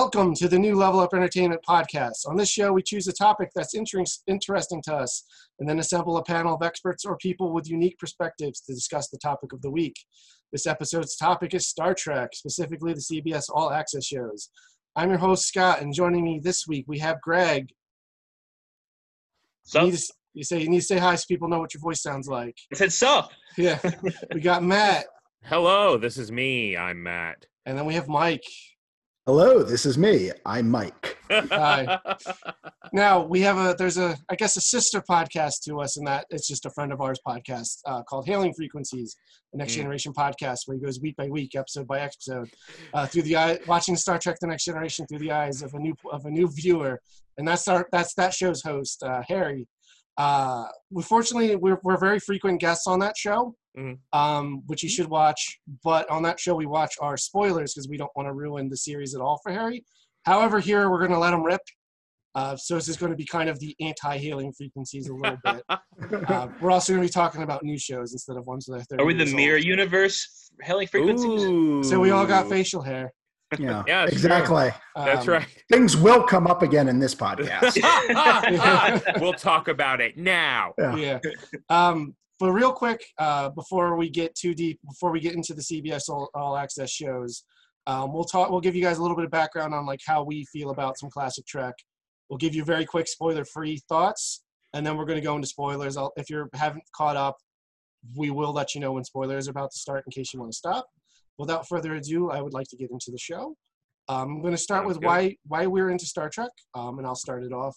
Welcome to the new Level Up Entertainment podcast. On this show, we choose a topic that's inter- interesting to us and then assemble a panel of experts or people with unique perspectives to discuss the topic of the week. This episode's topic is Star Trek, specifically the CBS All Access shows. I'm your host, Scott, and joining me this week, we have Greg. Sup? You, to, you say you need to say hi so people know what your voice sounds like. I said sup. Yeah. we got Matt, Hello, this is me. I'm Matt. and then we have Mike. Hello, this is me. I'm Mike. Hi. Now we have a there's a I guess a sister podcast to us, and that it's just a friend of ours podcast uh, called Hailing Frequencies, the Next Mm. Generation podcast, where he goes week by week, episode by episode, uh, through the eye watching Star Trek: The Next Generation through the eyes of a new of a new viewer, and that's our that's that show's host, uh, Harry. Uh, we fortunately we're we're very frequent guests on that show, Mhm. um, which you should watch. But on that show, we watch our spoilers because we don't want to ruin the series at all for Harry. However, here we're going to let him rip. Uh, so this is going to be kind of the anti-hailing frequencies a little bit. Uh, we're also going to be talking about new shows instead of ones that are 30 Are we the years old. mirror universe hailing frequencies? Ooh. So we all got facial hair. Yeah, Yeah, sure. exactly. That's Um, right. Things will come up again in this podcast. we'll talk about it now. Yeah. yeah. Um, but real quick, uh, before we get too deep, before we get into the CBS All, All Access shows, um, we'll talk. We'll give you guys a little bit of background on like how we feel about some classic Trek. We'll give you very quick spoiler-free thoughts, and then we're going to go into spoilers. I'll, if you haven't caught up, we will let you know when spoilers are about to start in case you want to stop. Without further ado, I would like to get into the show. Um, I'm going to start Sounds with good. why why we're into Star Trek, um, and I'll start it off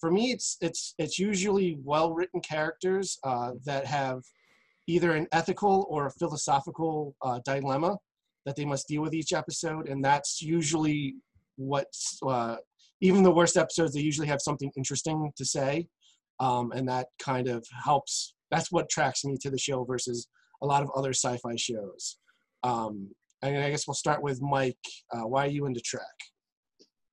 for me it's it's it's usually well written characters uh, that have either an ethical or a philosophical uh, dilemma that they must deal with each episode and that's usually what's uh, even the worst episodes they usually have something interesting to say um, and that kind of helps that's what attracts me to the show versus a lot of other sci-fi shows. Um, and i guess we'll start with mike uh, why are you into trek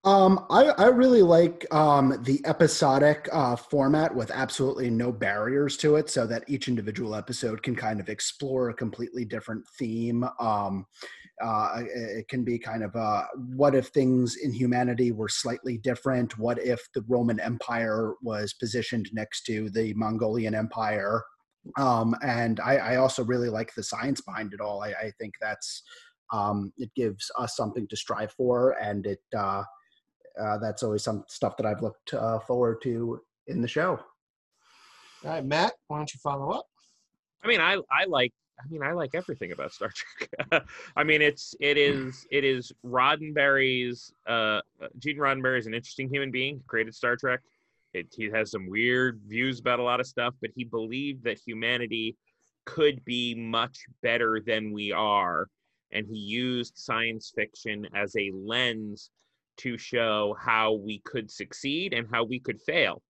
Um, I, I really like um, the episodic uh, format with absolutely no barriers to it, so that each individual episode can kind of explore a completely different theme. Um, uh, it can be kind of uh, what if things in humanity were slightly different? What if the Roman Empire was positioned next to the Mongolian Empire? Um, and I, I also really like the science behind it all. I, I think that's um, it gives us something to strive for, and it uh, that's always some stuff that I've looked uh, forward to in the show. all right matt why don't you follow up I mean, I I like. I mean, I like everything about Star Trek. I mean, it's it is it is Roddenberry's. Uh, Gene Roddenberry is an interesting human being. Created Star Trek. It, he has some weird views about a lot of stuff, but he believed that humanity could be much better than we are, and he used science fiction as a lens to show how we could succeed and how we could fail.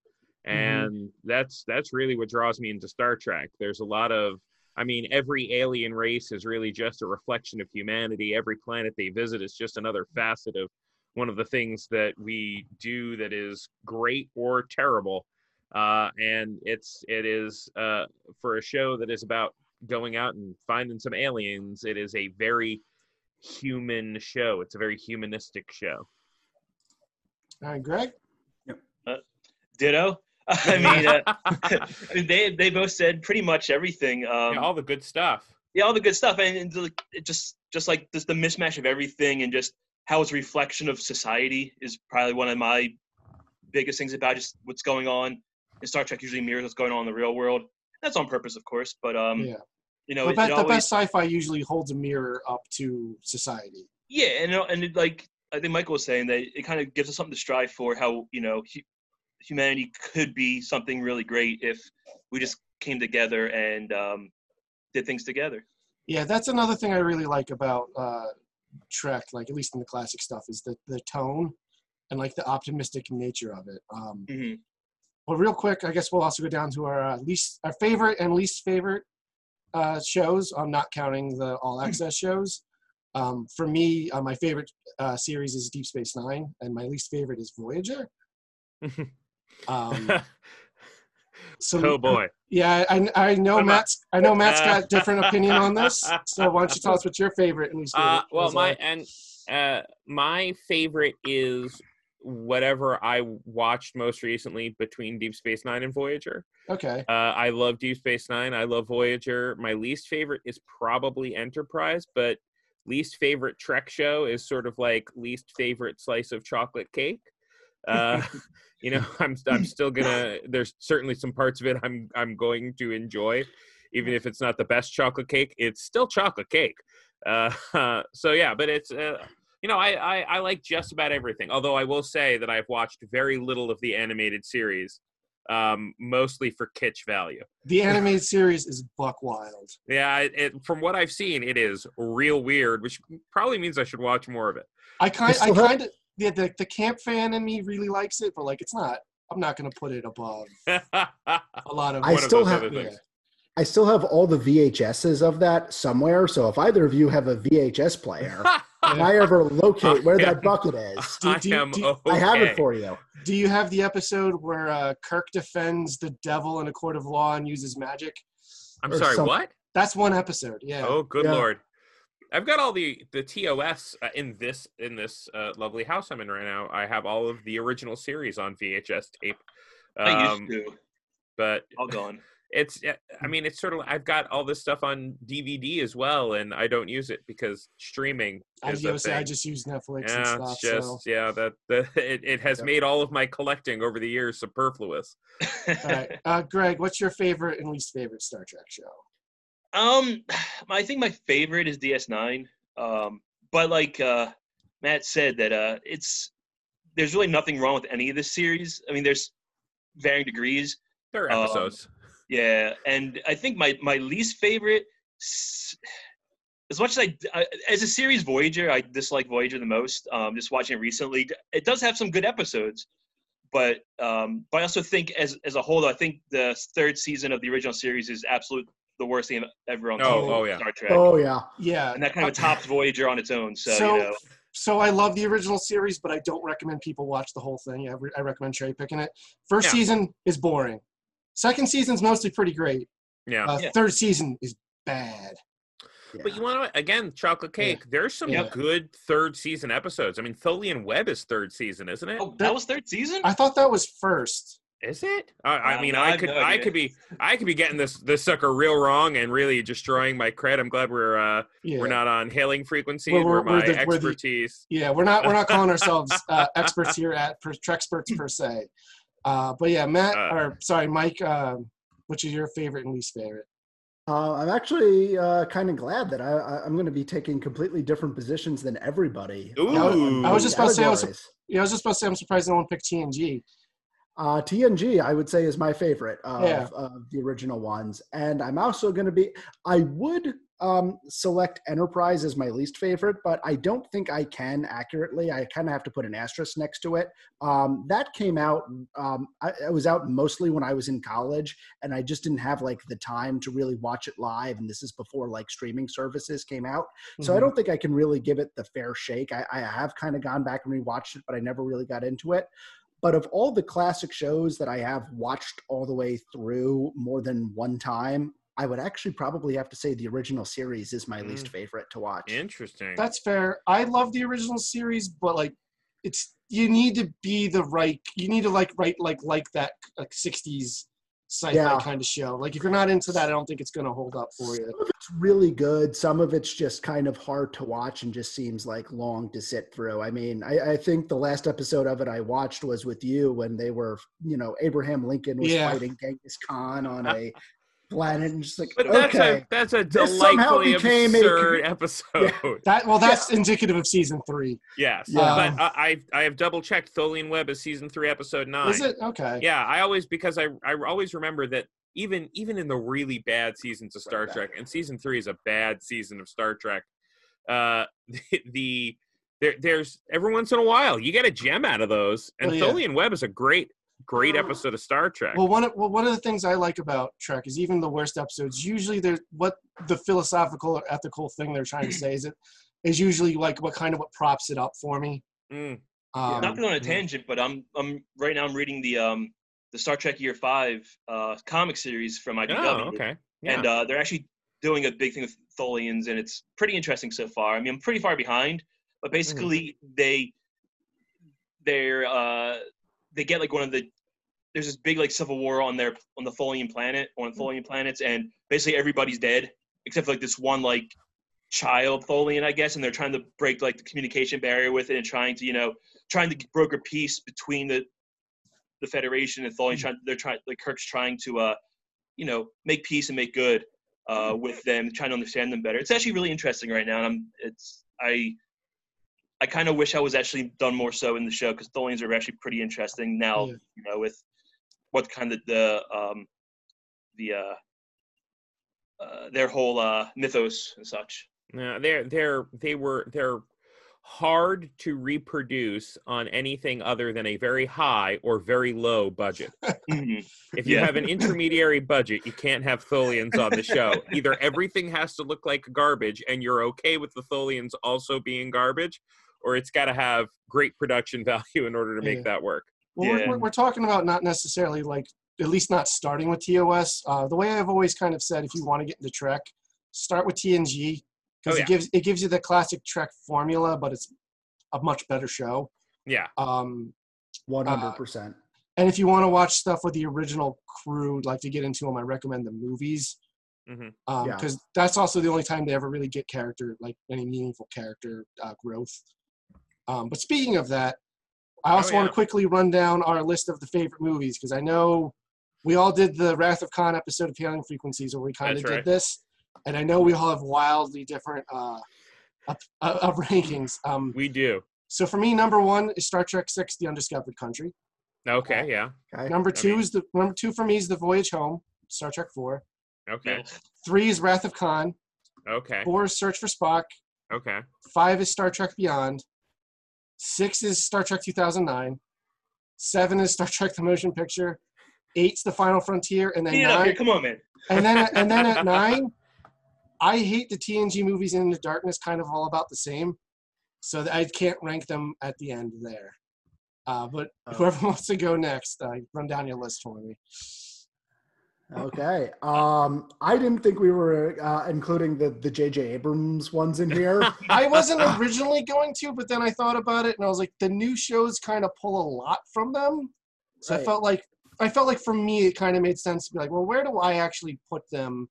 And that's that's really what draws me into star trek. There's a lot of i mean every alien race is really just a reflection of humanity. Every planet they visit is just another facet of one of the things that we do that is great or terrible. Uh, and it's it is uh, for a show that is about going out and finding some aliens it is a very human show. It's a very humanistic show all right greg Yep. Ditto. I mean, uh, they they both said pretty much everything. Um, Yeah, all the good stuff yeah, all the good stuff, and, and it just just like just the mismatch of everything, and just how it's a reflection of society is probably one of my biggest things about just what's going on. And Star Trek usually mirrors what's going on in the real world. That's on purpose, of course, but um, yeah you know, the, it, be- it the best sci-fi usually holds a mirror up to society. Yeah, and and it, like I think Michael was saying that it kind of gives us something to strive for. How you know hu- humanity could be something really great if we just came together and um, did things together. Yeah, that's another thing I really like about uh, Trek, like at least in the classic stuff, is the the tone and like the optimistic nature of it. Um, hmm but real quick, I guess we'll also go down to our uh, least, our favorite and least favorite uh, shows. I'm not counting the all access shows. Um, for me, uh, my favorite uh, series is Deep Space Nine, and my least favorite is Voyager. Um, So Oh boy. yeah, I, I know Matt's I know Matt's got different opinion on this. So why don't you tell us what's your favorite and least favorite? Uh, well, my and uh, my favorite is whatever I watched most recently between Deep Space Nine and Voyager. okay. Uh, I love Deep Space Nine. I love Voyager. My least favorite is probably Enterprise, but least favorite Trek show is sort of like least favorite slice of chocolate cake. Uh, you know, I'm I'm still gonna. There's certainly some parts of it I'm I'm going to enjoy, even if it's not the best chocolate cake. It's still chocolate cake. Uh, so yeah, but it's. Uh, you know, I, I I like just about everything. Although I will say that I've watched very little of the animated series, um, mostly for kitsch value. The animated series is buck wild. Yeah, it, it, from what I've seen, it is real weird, which probably means I should watch more of it. I kind I kind of yeah, the the camp fan in me really likes it, but like it's not. I'm not gonna put it above a lot of. I still have- other yeah. Things. I still have all the VHSs of that somewhere. So if either of you have a VHS player, and I ever locate where that bucket is, Do- I do- am do- okay. I have it for you. Do you have the episode where uh, Kirk defends the devil in a court of law and uses magic? I'm or sorry, some- what? That's one episode. Yeah. Oh, good Yeah. lord! I've got all the the TOS uh, in this in this uh, lovely house I'm in right now. I have all of the original series on VHS tape. I Um, used to. but All gone. it's i mean it's sort of i've got all this stuff on dvd as well and i don't use it because streaming I is was gonna say I just use Netflix and yeah stuff. it's just so. yeah that, that it, it has Yep. made all of my collecting over the years superfluous All right, uh, Greg, what's your favorite and least favorite Star Trek show? Um, I think my favorite is DS9. Um, but like uh, Matt said, that uh, it's there's really nothing wrong with any of this series. I mean, there's varying degrees. there are Um, episodes Yeah, and I think my my least favorite, as much as I, I as a series Voyager, I dislike Voyager the most. Um, just watching it recently, it does have some good episodes, but um, but I also think as as a whole, though, I think the third season of the original series is absolute the worst thing ever on Oh, oh, yeah. Star Trek, Oh yeah. Yeah. and that kind of tops Voyager on its own. So, So- you know, So I love the original series, but I don't recommend people watch the whole thing. I, re- I recommend cherry picking it. First Yeah. season is boring. Second season's mostly pretty great. yeah Uh, Yeah. Third season is bad. but you want to again chocolate Yeah. cake there's some Yeah. good third season episodes i mean tholian web is third season isn't it oh, that was third season. I thought that was first. Is it? I, I mean, now I I could, no I could be, I could be getting this, this sucker real wrong and really destroying my cred. I'm glad we're, uh, Yeah. we're not on hailing frequency. We're- where we're- we're my the- we're the- expertise. Yeah, we're not we're not calling ourselves uh, experts here at per, Trexperts per se. Uh, but yeah, Matt Uh. or sorry, Mike. Um, which is your favorite and least favorite? Uh, I'm actually uh, kind of glad that I, I, I'm going to be taking completely different positions than everybody. Ooh. on I was just about to say I was- Yeah, I was just supposed to say I'm surprised no one picked TNG. Uh, TNG, I would say, is my favorite of, Yeah. of the original ones, and I'm also going to be. I would um, select Enterprise as my least favorite, but I don't think I can accurately. I kind of have to put an asterisk next to it. Um, that came out. Um, I, it was out mostly when I was in college, and I just didn't have like the time to really watch it live. And this is before like streaming services came out, so I Mhm. don't think I can really give it the fair shake. I, I have kind of gone back and rewatched it, but I never really got into it. But of all the classic shows that I have watched all the way through more than one time, I would actually probably have to say the original series is my least Mm. favorite to watch. Interesting. That's fair. I love the original series, but like, it's you need to be the right. You need to like write like like that like '60s sci-fi Yeah. kind of show. Like if you're not into that, I don't think it's gonna hold up for you. Some of it's really good. Some of it's just kind of hard to watch and just seems like long to sit through. I mean, I, I think the last episode of it I watched was with you when they were, you know, Abraham Lincoln was Yeah. fighting Genghis Khan on a planet, and just like, but that's okay, a, that's a This somehow delightfully became a- absurd episode. That well, that's indicative of season three. yes. Yeah. But I, I, I have double checked Tholian Web is season three, episode nine. Is it okay? Yeah, I always because I I always remember that even even in the really bad seasons of Star Right, Trek, and season three is a bad season of Star Trek. Uh, the, the there there's every once in a while you get a gem out of those, and Well, yeah. Tholian Web is a great great episode of Star Trek. Well, one of, well, one of the things I like about Trek is even the worst episodes. Usually, they're what the philosophical or ethical thing they're trying to say is it is usually like what kind of what props it up for me. Mm, Um, not going on a tangent, but I'm I'm right now I'm reading the um the Star Trek Year Five uh, comic series from IDW, Oh, okay. Yeah. and uh, they're actually doing a big thing with Tholians, and it's pretty interesting so far. I mean, I'm pretty far behind, but basically they they're uh, they get like one of the there's this big like civil war on their on the Tholian planet, of the Tholian planets, and basically everybody's dead except for like this one like child Tholian, I guess, and they're trying to break like the communication barrier with it and trying to you know trying to broker peace between the the Federation and Tholian. Trying they're trying like Kirk's trying to uh you know make peace and make good uh with them, trying to understand them better. It's actually really interesting right now, and I'm it's I. I kind of wish I was actually done more so in the show because Tholians are actually pretty interesting now. Yeah. You know, with what kind of the um, the uh, uh, their whole uh, mythos and such. No, they're they're they were they're hard to reproduce on anything other than a very high or very low budget. Mhm. If you Yeah. have an intermediary budget, you can't have Tholians on the show. Either everything has to look like garbage and you're okay with the Tholians also being garbage, or it's got to have great production value in order to make Yeah. that work. Well, we're, Yeah. we're, we're talking about not necessarily like at least not starting with TOS. Uh, the way I've always kind of said, if you want to get into Trek, start with TNG because Oh, yeah. it gives it gives you the classic Trek formula, but it's a much better show. Yeah. Um, One hundred percent. and if you want to watch stuff with the original crew, like to get into them, I recommend the movies. Mhm. Um, Yeah. because that's also the only time they ever really get character, like any meaningful character uh, growth. Um, but speaking of that, I also want Oh, yeah. to quickly run down our list of the favorite movies because I know we all did the Wrath of Khan episode of Hailing Frequencies where we kind of did right. this, and I know we all have wildly different uh, up, uh, up rankings. Um, We do. so for me, number one is Star Trek Six: The Undiscovered Country. Okay. Yeah. Okay. Number I two mean- is the number two for me is The Voyage Home, Star Trek Four. Okay. Three is Wrath of Khan. Okay. Four is Search for Spock. Okay. Five is Star Trek Beyond. Six is Star Trek 2009. Seven is Star Trek the Motion Picture. Eight's The Final Frontier, and then Beat it up here, nine. come on, man. And then and then at nine, I hate the TNG movies in the darkness, kind of all about the same. So I can't rank them at the end there. Uh, but Oh. whoever wants to go next, uh, run down your list for me. Okay. Um, I didn't think we were uh, including the the J.J. Abrams ones in here. I wasn't originally going to, but then I thought about it and I was like, the new shows kind of pull a lot from them. So I felt like I felt like for me it kind of made sense to be like, well, where do I actually put them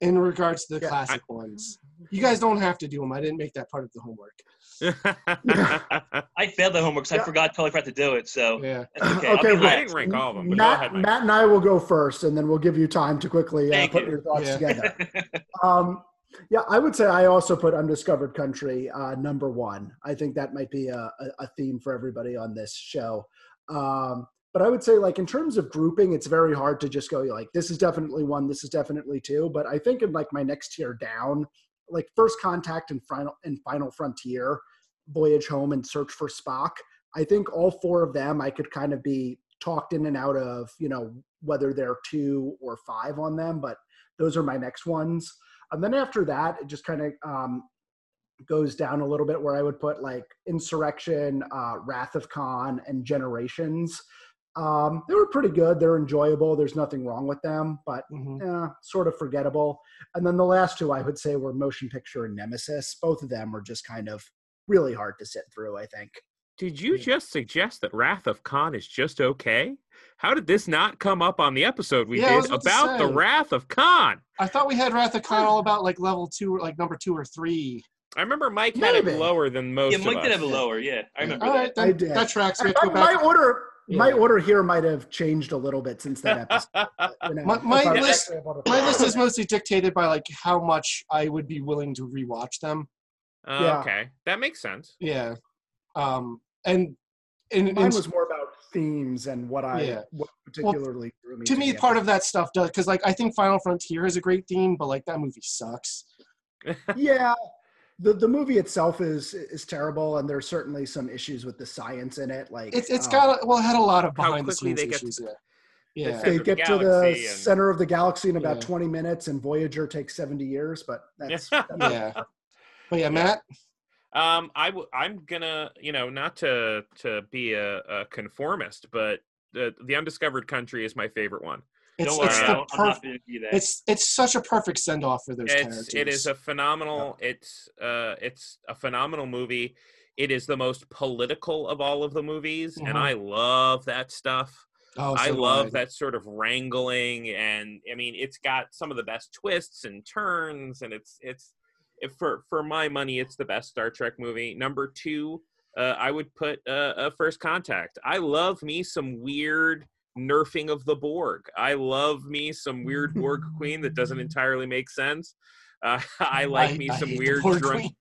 in regards to the Yeah, classic ones? You guys don't have to do them. I didn't make that part of the homework. I failed the homework, so Yeah. I forgot, totally forgot to do it. So Yeah. that's okay. I'll Okay, well, I didn't rank all of them, but Matt, ahead, Matt and I will go first, and then we'll give you time to quickly uh, put you. your thoughts Yeah. together. Um, yeah, I would say I also put Undiscovered Country uh, number one. I think that might be a, a, a theme for everybody on this show. Um, but I would say, like in terms of grouping, it's very hard to just go like this is definitely one, this is definitely two. But I think in like my next tier down, like First Contact and Final and Final Frontier, Voyage Home, and Search for Spock. I think all four of them I could kind of be talked in and out of, you know, whether they're two or five on them, but those are my next ones. And then after that, it just kind of um, goes down a little bit where I would put like Insurrection, uh, Wrath of Khan, and Generations. Um, they were pretty good. They're enjoyable. There's nothing wrong with them, but Mhm. eh, sort of forgettable. And then the last two I would say were Motion Picture and Nemesis. Both of them were just kind of really hard to sit through, I think. Did you just suggest that Wrath of Khan is just okay? How did this not come up on the episode we Yeah, did about the. Wrath of Khan? I thought we had Wrath of Khan all about like level two, or like number two or three. I remember Mike had it lower than most yeah, of Mike us. did have a lower. Yeah, I remember All that. right, I did. that tracks. We have My, to go back. my order, my Yeah. order here might have changed a little bit since that episode. you know, My- my list- actually able to- My list is mostly dictated by like how much I would be willing to rewatch them. Uh, Yeah. Okay, that makes sense. Yeah. Um, and and, Mine and was more about themes and what I Yeah. what particularly drew me to me, the part of that stuff does because like I think Final Frontier is a great theme, but like that movie sucks. yeah. The the movie itself is is terrible, and there's certainly some issues with the science in it. Like It's it's um, got a, well, it had a lot of behind the scenes they get to issues. the- yeah. Yeah. they of the get to the and- center of the galaxy in about Yeah. 20 minutes, and Voyager takes 70 years. But that's, that's yeah. But yeah, Matt. Um, I w- I'm gonna, you know, not to to be a, a conformist, but uh, the undiscovered country is my favorite one. It's, worry, it's the I I'm not perf- going to be that. it's it's such a perfect send off for those It's characters. it is a phenomenal. It's uh it's a phenomenal movie. It is the most political of all of the movies, and Mhm. I love that stuff. oh, I so do love that sort of wrangling, and I mean, it's got some of the best twists and turns, and it's it's if for for my money, it's the best Star Trek movie. Number two, uh, I would put uh, uh, First Contact. I love me some weird nerfing of the Borg. I love me some weird Borg Queen that doesn't entirely make sense. Uh, I like I- me I some weird drunk.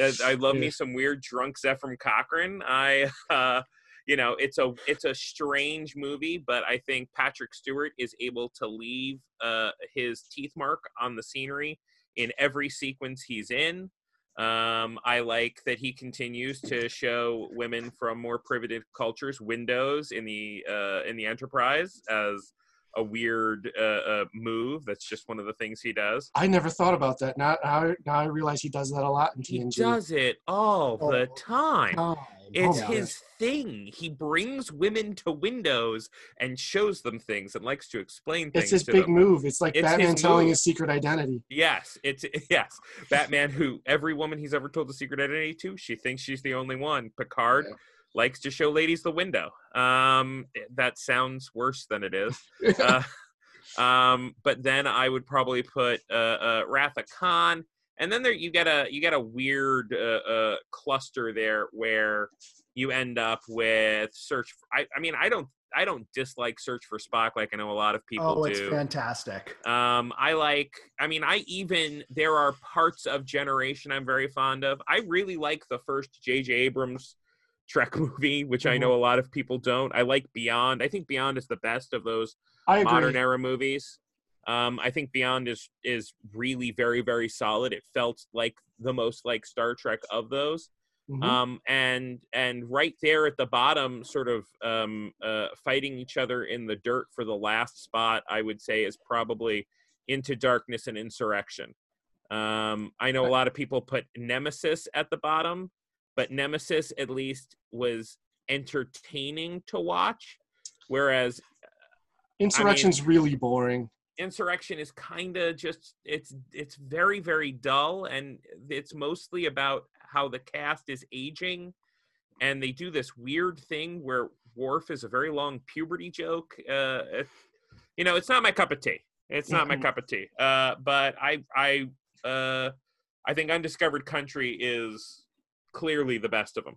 Uh, I love Yeah. me some weird drunk Zefram Cochrane. I, uh, you know, it's a it's a strange movie, but I think Patrick Stewart is able to leave uh, his teeth mark on the scenery in every sequence he's in. Um, I like that he continues to show women from more privileged cultures windows in the uh, in the Enterprise as a weird uh, uh, move. That's just one of the things he does. I never thought about that. Now, now, now I realize he does that a lot in TNG. He does it all the Oh, time. Time. It's Oh, his thing. He brings women to windows and shows them things and likes to explain things. It's his to big them. move. It's like It's Batman his telling move. his secret identity. Yes, it's yes. Batman, who every woman he's ever told the secret identity to, she thinks she's the only one. Picard Yeah. Likes to show ladies the window. Um, that sounds worse than it is. Uh, um, but then I would probably put uh, uh, Wrath of Khan, and then there you get a you get a weird uh, uh, cluster there where you end up with Search. For, I, I mean, I don't I don't dislike Search for Spock like I know a lot of people do. oh, it's fantastic. Um, I like. I mean, I even there are parts of Generation I'm very fond of. I really like the first J.J. Abrams Trek movie, which I Mm-hmm. know a lot of people don't. I like Beyond. I think Beyond is the best of those I modern era movies. Um, I think Beyond is is really very very solid. It felt like the most like Star Trek of those. Mhm. Um, and and right there at the bottom, sort of um, uh, fighting each other in the dirt for the last spot, I would say is probably Into Darkness and Insurrection. Um, I know a lot of people put Nemesis at the bottom, but Nemesis at least was entertaining to watch, whereas Insurrection's really boring. insurrection is kind of just it's it's very very dull and it's mostly about how the cast is aging and they do this weird thing where Worf is a very long puberty joke uh you know it's not my cup of tea it's not my Mhm. cup of tea uh but i i uh i think undiscovered country is clearly the best of them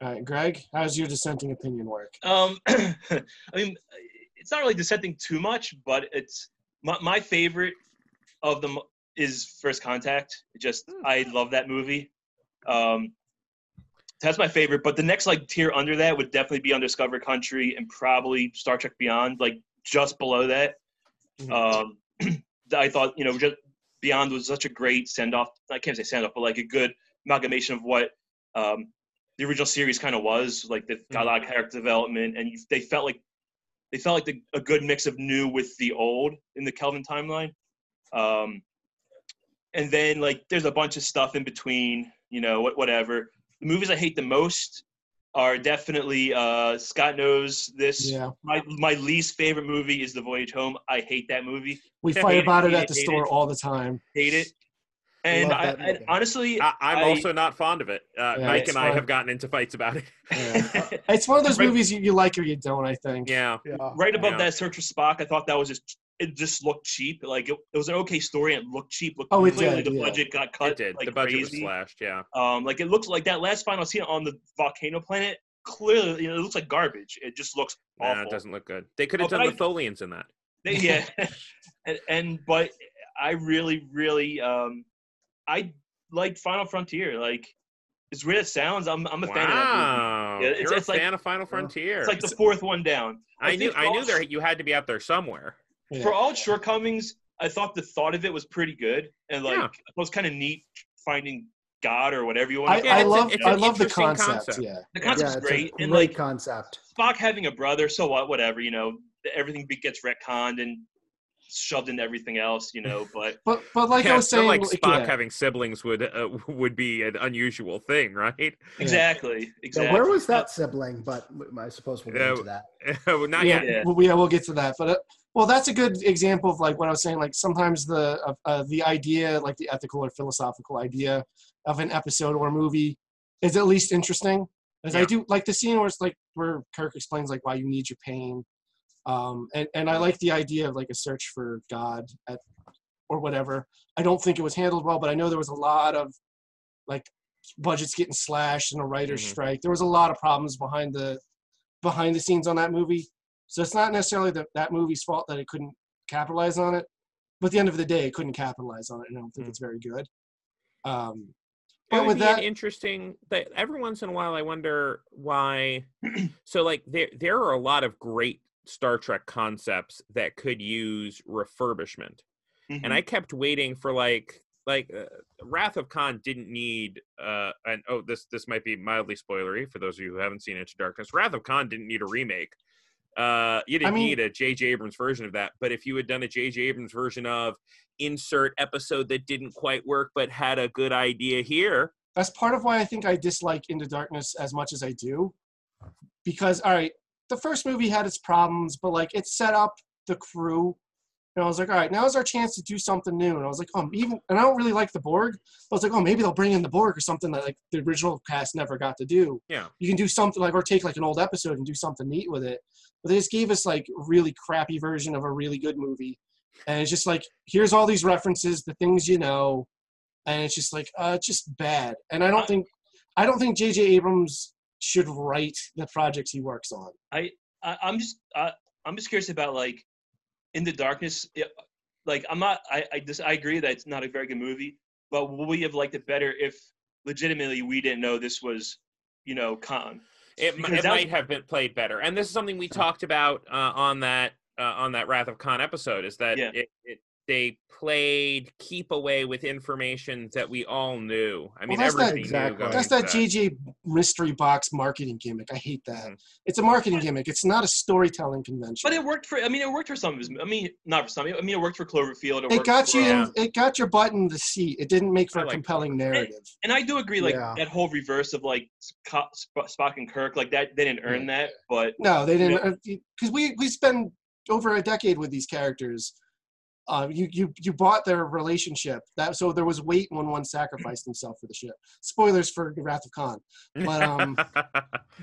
All right, Greg, how's your dissenting opinion work? Um, I mean, it's not really dissenting too much, but it's my, my favorite of them is First Contact. It just Hmm. I love that movie. Um, that's my favorite. But the next like tier under that would definitely be Undiscovered Country and probably Star Trek Beyond, like just below that. Mhm. Um, I thought you know just Beyond was such a great send off. I can't say send off, but like a good amalgamation of what um, the original series kind of was. Like they got a lot of character development, and you, they felt like they felt like the, a good mix of new with the old in the Kelvin timeline. Um, and then like there's a bunch of stuff in between, you know, what whatever. The movies I hate the most are definitely uh, Scott knows this. Yeah, My my least favorite movie is The Voyage Home. I hate that movie. we fight about it hate at it, the store it. all the time. Hate it. And I, I honestly, I, i'm I- also not fond of it uh, Yeah, mike it's and i have gotten into fights about it Yeah. It's one of those Right- movies you, you like or you don't. I think. yeah Yeah. right above Yeah. that Search for Spock, I thought that was just it just looked cheap. Like it, it was an okay story and it looked cheap. Looked, Oh, it clearly did, the yeah. budget got cut. it did Like the budget crazy. was slashed yeah Um, like it looks like that last final scene on the volcano planet. Clearly, you know, it looks like garbage. It just looks Nah, awful. it doesn't look good. They could have Oh, done but the Tholians in that. They- yeah, and, and but I really, really, um, I like Final Frontier. Like as weird as it sounds, I'm I'm a fan of that Wow, Yeah, it's- you're it's a like- fan of Final Frontier. It's like the fourth one down. I, knew, I knew all- there you had to be out there somewhere. Yeah. for all its shortcomings, I thought the thought of it was pretty good, and like Yeah. it was kind of neat finding God or whatever you want I, to Yeah, I love it's I love the concept. concept. Yeah. The Yeah, concept's it's great, a and great like concept. Spock having a brother, so what? Whatever, you know, everything gets retconned, and shoved into everything else, you know. But But but like yeah, I was saying, like like, Spock yeah. having siblings would uh, would be an unusual thing, right? exactly, So exactly. where was that sibling? But I suppose we'll get Yeah, into that. Well, not yeah, yet. Yeah. Well, yeah, we'll get to that. But uh, well, that's a good example of like what I was saying. Like sometimes the uh, uh, the idea, like the ethical or philosophical idea of an episode or movie, is at least interesting. As I do like the scene where it's like where Kirk explains like why you need your pain, um, and and I like the idea of like a search for God at or whatever. I don't think it was handled well, but I know there was a lot of like budgets getting slashed and a writer's Mhm. strike. There was a lot of problems behind the behind the scenes on that movie. So it's not necessarily that that movie's fault that it couldn't capitalize on it, but at the end of the day, it couldn't capitalize on it, and I don't think Mm. it's very good. Um, but with that, interesting that every once in a while I wonder why so like there there are a lot of great Star Trek concepts that could use refurbishment. Mhm. And I kept waiting for like like uh, Wrath of Khan didn't need uh and oh this this might be mildly spoilery for those of you who haven't seen Into Darkness. Wrath of Khan didn't need a remake. Uh you didn't mean- need a J.J. Abrams version of that, but if you had done a J.J. Abrams version of insert episode that didn't quite work but had a good idea here, that's part of why I think I dislike Into Darkness as much as I do. Because all right, the first movie had its problems, but like it set up the crew. And I was like, all right, now's our chance to do something new. And I was like, oh, even and I don't really like the Borg. But I was like, oh, maybe they'll bring in the Borg or something that like the original cast never got to do. Yeah. You can do something like or take like an old episode and do something neat with it. But they just gave us like a really crappy version of a really good movie. And it's just like, here's all these references, the things you know, and it's just like uh, it's just bad. And I don't think I don't think J.J. Abrams should write the projects he works on. I, I'm just I, I'm just curious about like in the darkness. yeah, Like I'm not I I, just, I agree that it's not a very good movie, but would we have liked it better if legitimately we didn't know this was you know Khan? it, mi- Because it that was- might have been played better. And this is something we talked about uh, on that uh, on that Wrath of Khan episode is that Yeah. it, it they played keep away with information that we all knew. I mean, that's that- everybody Exactly. knew. That's into that JJ mystery box marketing gimmick. I hate that. Mhm. It's a marketing gimmick. It's not a storytelling convention. But it worked for. I mean, it worked for some of his. I mean, not for some. I mean, it worked for Cloverfield. It, It got for, you Yeah. in. It got your butt in the seat. It didn't make for I a like compelling narrative. And I do agree, like Yeah. that whole reverse of like Sp- Spock and Kirk, like that they didn't earn that. But No, they didn't. Because we we spend over a decade with these characters. Uh, you you you bought their relationship. That so there was weight when one sacrificed himself for the ship. Spoilers for Wrath of Khan. But um,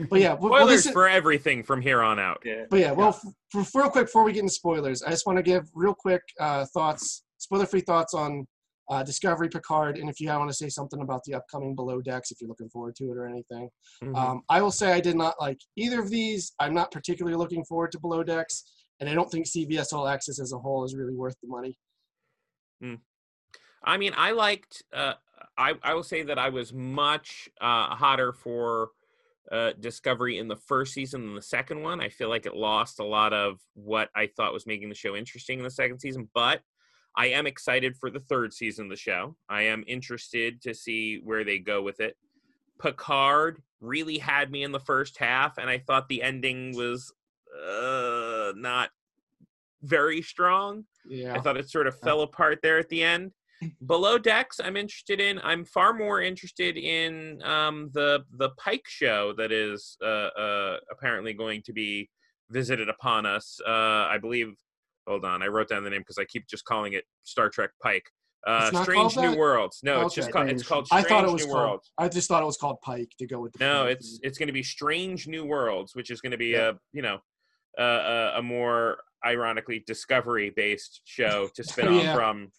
but yeah, well, well, Spoilers is- for everything from here on out. yeah, But yeah, well, f- f- real quick before we get into spoilers, I just want to give real quick uh, thoughts, spoiler-free thoughts on uh, Discovery Picard, and if you want to say something about the upcoming Below Decks, if you're looking forward to it or anything. Mhm. Um, I will say I did not like either of these. I'm not particularly looking forward to Below Decks, and I don't think CBS All Access as a whole is really worth the money. I mean, I liked. Uh, I I will say that I was much uh, hotter for uh, Discovery in the first season than the second one. I feel like it lost a lot of what I thought was making the show interesting in the second season, but I am excited for the third season of the show. I am interested to see where they go with it. Picard really had me in the first half, and I thought the ending was uh, not very strong. Yeah. I thought it sort of fell apart there at the end. Below decks, I'm interested in. I'm far more interested in um, the the Pike show that is uh, uh, apparently going to be visited upon us. Uh, I believe. Hold on, I wrote down the name because I keep just calling it Star Trek Pike. Uh, Strange New that? Worlds. No, it's just called. It's called. I Strange thought it was New called. Worlds. I just thought it was called Pike to go with the. No, it's it's going to be Strange New Worlds, which is going to be Yeah. a you know a, a, a more ironically discovery based show to spin off Yeah. from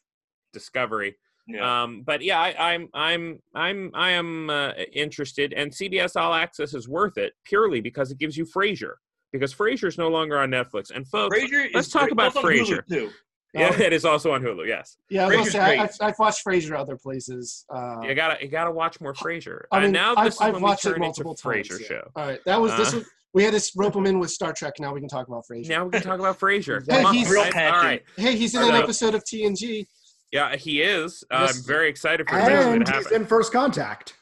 Discovery. yeah. Um, but yeah, I, I'm I'm I'm I am uh, interested, and CBS All Access is worth it purely because it gives you Frasier. Because Frasier is no longer on Netflix, and folks, Frasier. let's talk great. about It's Frasier. too. yeah, Oh. it is also on Hulu. Yes, Yeah, I was gonna Frasier's say I, great. I've, I've watched Frasier other places. Uh, you gotta you gotta watch more Frasier. I mean, and now I've, is I've watched it multiple times. Frasier yeah. show. All right, that was this. Uh, Was, we had to rope him in with Star Trek. Now we can talk about Frasier. Now we can talk about Frasier. Hey, on, he's- Real guys. All right. Hey, he's in an episode of TNG. Yeah, he is. Yes. I'm very excited for this And he's happen. in First Contact.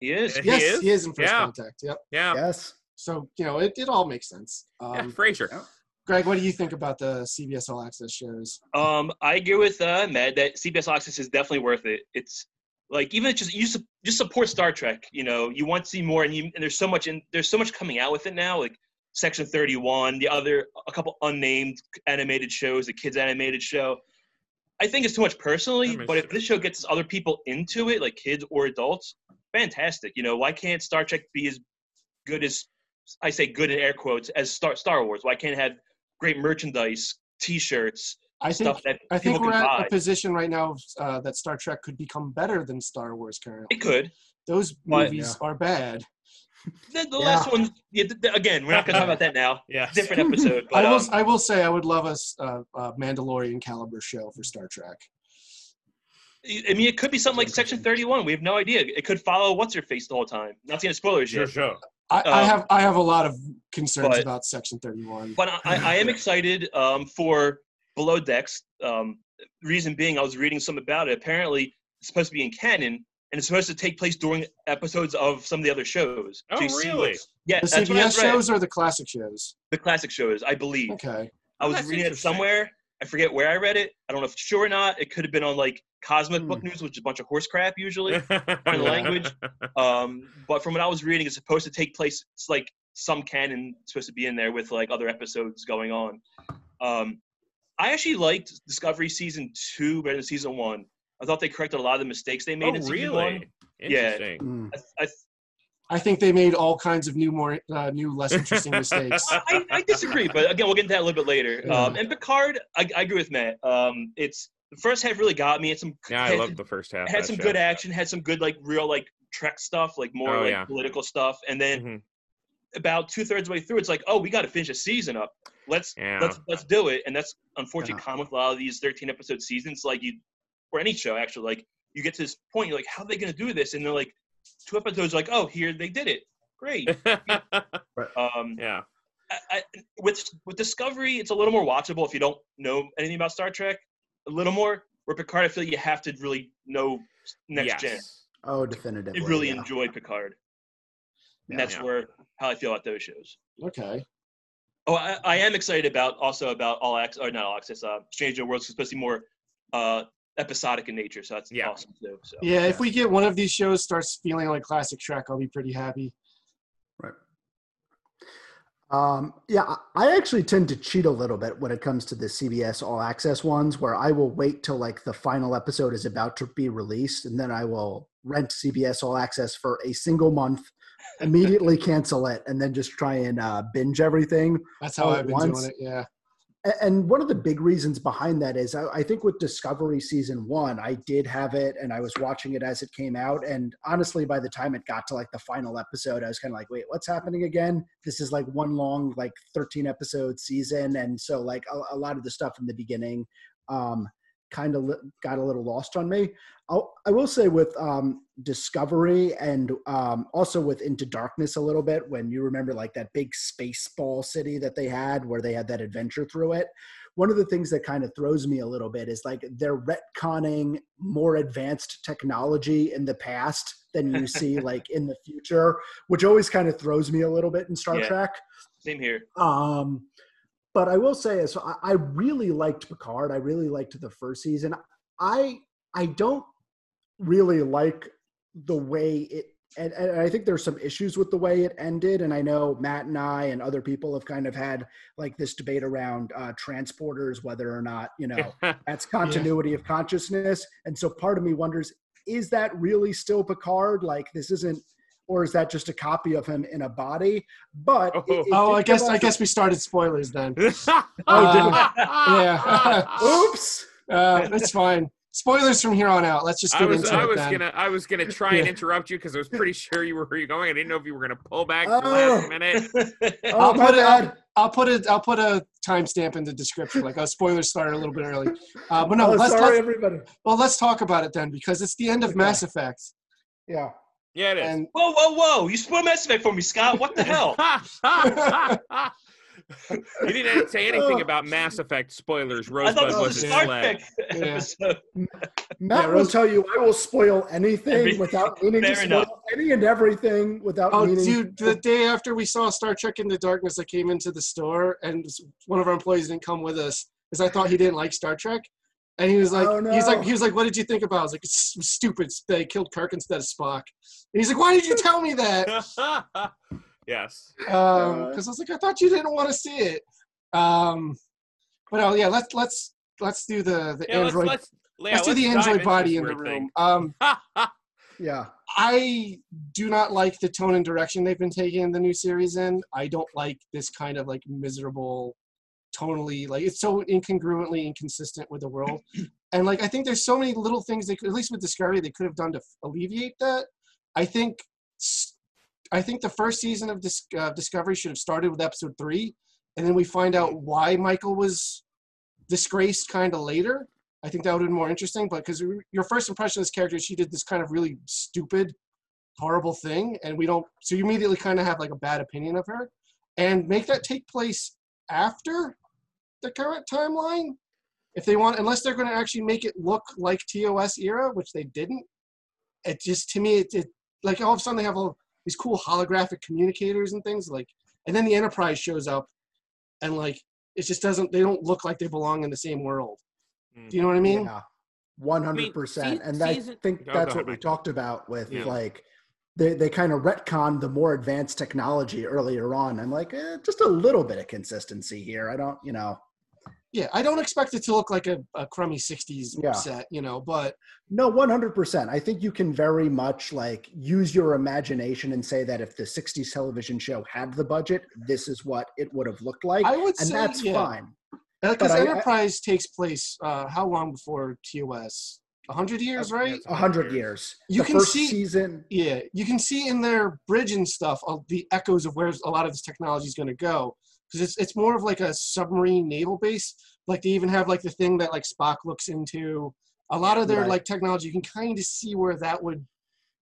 He is. He yes, is? he is in First Yeah. Contact. Yep. Yeah, Yes. So you know, it, it all makes sense. yeah, Um, Frasier. Yeah. Greg, what do you think about the CBS All Access shows? Um, I agree with uh, Matt that CBS All Access is definitely worth it. It's like even just you su- just support Star Trek. You know, you want to see more, and you and there's so much in there's so much coming out with it now. Like Section 31, the other a couple unnamed animated shows, the kids animated show. I think it's too much personally, but if this show gets other people into it, like kids or adults, fantastic. You know, why can't Star Trek be as good as I say good in air quotes as Star Star Wars? Why can't it have great merchandise, T-shirts, I think stuff that I think we're at buy? a position right now uh, that Star Trek could become better than Star Wars currently. It could. Those But- movies are bad. The, the Yeah. last one, yeah, th- th- again, we're not going to talk about that now. Yeah, Different episode. But, I will um, I will say I would love a, s- uh, a Mandalorian caliber show for Star Trek. I mean, it could be something like Section 31. We have no idea. It could follow what's her face the whole time. Not seeing spoilers Sure, yet. sure. I, I Um, have I have a lot of concerns but- about Section Thirty One. But I, I am excited um, for Below Decks. Um, reason being, I was reading some about it. Apparently, it's supposed to be in canon, and it's supposed to take place during episodes of some of the other shows. Oh, you see really? what's- Yeah, The that's what I CBS read. shows or the classic shows? The classic shows, I believe. Okay. I was That's reading it somewhere. I forget where I read it. I don't know if it's true or not. It could have been on like Cosmic Hmm. Book News, which is a bunch of horse crap usually. Foreign language. Um, but from what I was reading, it's supposed to take place. It's like some canon supposed to be in there with like other episodes going on. Um, I actually liked Discovery season two better than season one. I thought they corrected a lot of the mistakes they made Oh, in season one. really? Interesting. Mm. I, I, I think they made all kinds of new, more uh, new, less interesting mistakes. I, I disagree, but again, we'll get into that a little bit later. Yeah. Um, and Picard, I, I agree with Matt. Um, it's the first half really got me. It's some Yeah, I love the first half. had some show. good action, had some good like real like Trek stuff, like more Oh, like yeah. political stuff, and then Mhm. About two thirds way through, it's like, oh, we got to finish a season up. Let's Yeah. let's let's do it. And that's unfortunately Yeah. common with a lot of these thirteen episode seasons. Like you, or any show actually, like you get to this point, you're like, how are they gonna do this? And they're like, two episodes, like, oh, here they did it. Great. Um, yeah. I, I, with with Discovery, it's a little more watchable if you don't know anything about Star Trek. A little more. Where Picard, I feel like you have to really know next yes. gen. Oh, definitively. I really yeah. enjoy Picard, and that's Yeah. where how I feel about those shows. Okay. Oh, I, I am excited about also about all access or not all access. Uh, Strange New Worlds, especially more uh, episodic in nature. So that's Yeah. awesome too. So Yeah, if we get one of these shows starts feeling like classic Trek, I'll be pretty happy. Right. Um, yeah, I I actually tend to cheat a little bit when it comes to the CBS All Access ones, where I will wait till like the final episode is about to be released, and then I will rent CBS All Access for a single month, immediately cancel it, and then just try and uh, binge everything. That's how I've been once? doing it. Yeah. And one of the big reasons behind that is I, I think with Discovery season one, I did have it and I was watching it as it came out. And honestly, by the time it got to like the final episode, I was kind of like, wait, what's happening again? This is like one long, like 13 episode season. And so, like, a, a lot of the stuff in the beginning um, kind of li- got a little lost on me. I'll, I will say with um, Discovery and um, also with Into Darkness a little bit, when you remember like that big space ball city that they had where they had that adventure through it. One of the things that kind of throws me a little bit is like they're retconning more advanced technology in the past than you see like in the future, which always kind of throws me a little bit in Star Yeah. Trek. same here. Um, but I will say, so I, I really liked Picard. I really liked the first season. I I don't really like the way it, and, and I think there's some issues with the way it ended. And I know Matt and I and other people have kind of had like this debate around uh, transporters, whether or not you know that's continuity of consciousness. And so part of me wonders, is that really still Picard? Like this isn't, or is that just a copy of him in a body? But it- it Oh, I guess I guess we started spoilers then. Oh, did we? Yeah. Oops. Uh, that's fine. Spoilers from here on out. Let's just I get was into I it was then. gonna I was gonna try and interrupt you because I was pretty sure you were where you're going. I didn't know if you were gonna pull back the Oh. last minute. Oh, I'll put it. I'll, I'll put it. I'll put a timestamp in the description. Like, a spoiler started a little bit early. Uh, but no, oh, let's, sorry, let's everybody. well, let's talk about it then because it's the end of Okay. Mass Effect, Yeah. Yeah, it is. and whoa, whoa, whoa! You spoiled Mass Effect for me, Scott. What the hell? you didn't say anything Oh. about Mass Effect spoilers. I Rosebud thought this was was a a Star sled. Trek Yeah. Matt Yeah, will Rose- tell you I will spoil anything Every- without meaning to spoil enough. any and everything without Oh, meaning. dude! The day after we saw Star Trek Into the Darkness, I came into the store, and one of our employees didn't come with us because I thought he didn't like Star Trek. And he was like, Oh, he's like, he was like, what did you think about? it? I was like, it's stupid. They killed Kirk instead of Spock. And he's like, why did you tell me that? yes. Um, because I was like, I thought you didn't want to see it. Um, but oh yeah, let's let's let's do the the Yeah, android. Let's, let's, yeah, do the let's dive android body in the room. thing. Um, yeah. I do not like the tone and direction they've been taking the new series in. I don't like this kind of like miserable, tonally like it's so incongruently inconsistent with the world. and like I think there's so many little things they could, at least with Discovery, they could have done to alleviate that. I think, I think the first season of Dis- uh, Discovery should have started with episode three, and then we find out why Michael was disgraced kind of later. I think that would have been more interesting, but because your first impression of this character, is she did this kind of really stupid, horrible thing, and we don't. So you immediately kind of have like a bad opinion of her, and make that take place after the current timeline, if they want. Unless they're going to actually make it look like TOS era, which they didn't. It just to me, it, it like all of a sudden they have all these cool holographic communicators and things like, and then the Enterprise shows up, and like it just doesn't. They don't look like they belong in the same world. Do you know what I mean? Yeah, one hundred percent. se- And I think Go- that's what we talked about with Yeah. like they they kind of retcon the more advanced technology earlier on. I'm like, eh, just a little bit of consistency here. I don't, you know, Yeah, I don't expect it to look like a, a crummy '60s Yeah. set, you know, but no, one hundred percent. I think you can very much like use your imagination and say that if the '60s television show had the budget, this is what it would have looked like, I would and say that's yeah. fine. Because But I- I- Enterprise takes place uh, how long before TOS? A hundred years, right? A hundred years. You the can first see- season. Yeah, you can see in their bridge and stuff all the echoes of where a lot of this technology is going to go. Because it's it's more of like a submarine naval base. Like they even have like the thing that like Spock looks into. A lot of their Right. like technology, you can kind of see where that would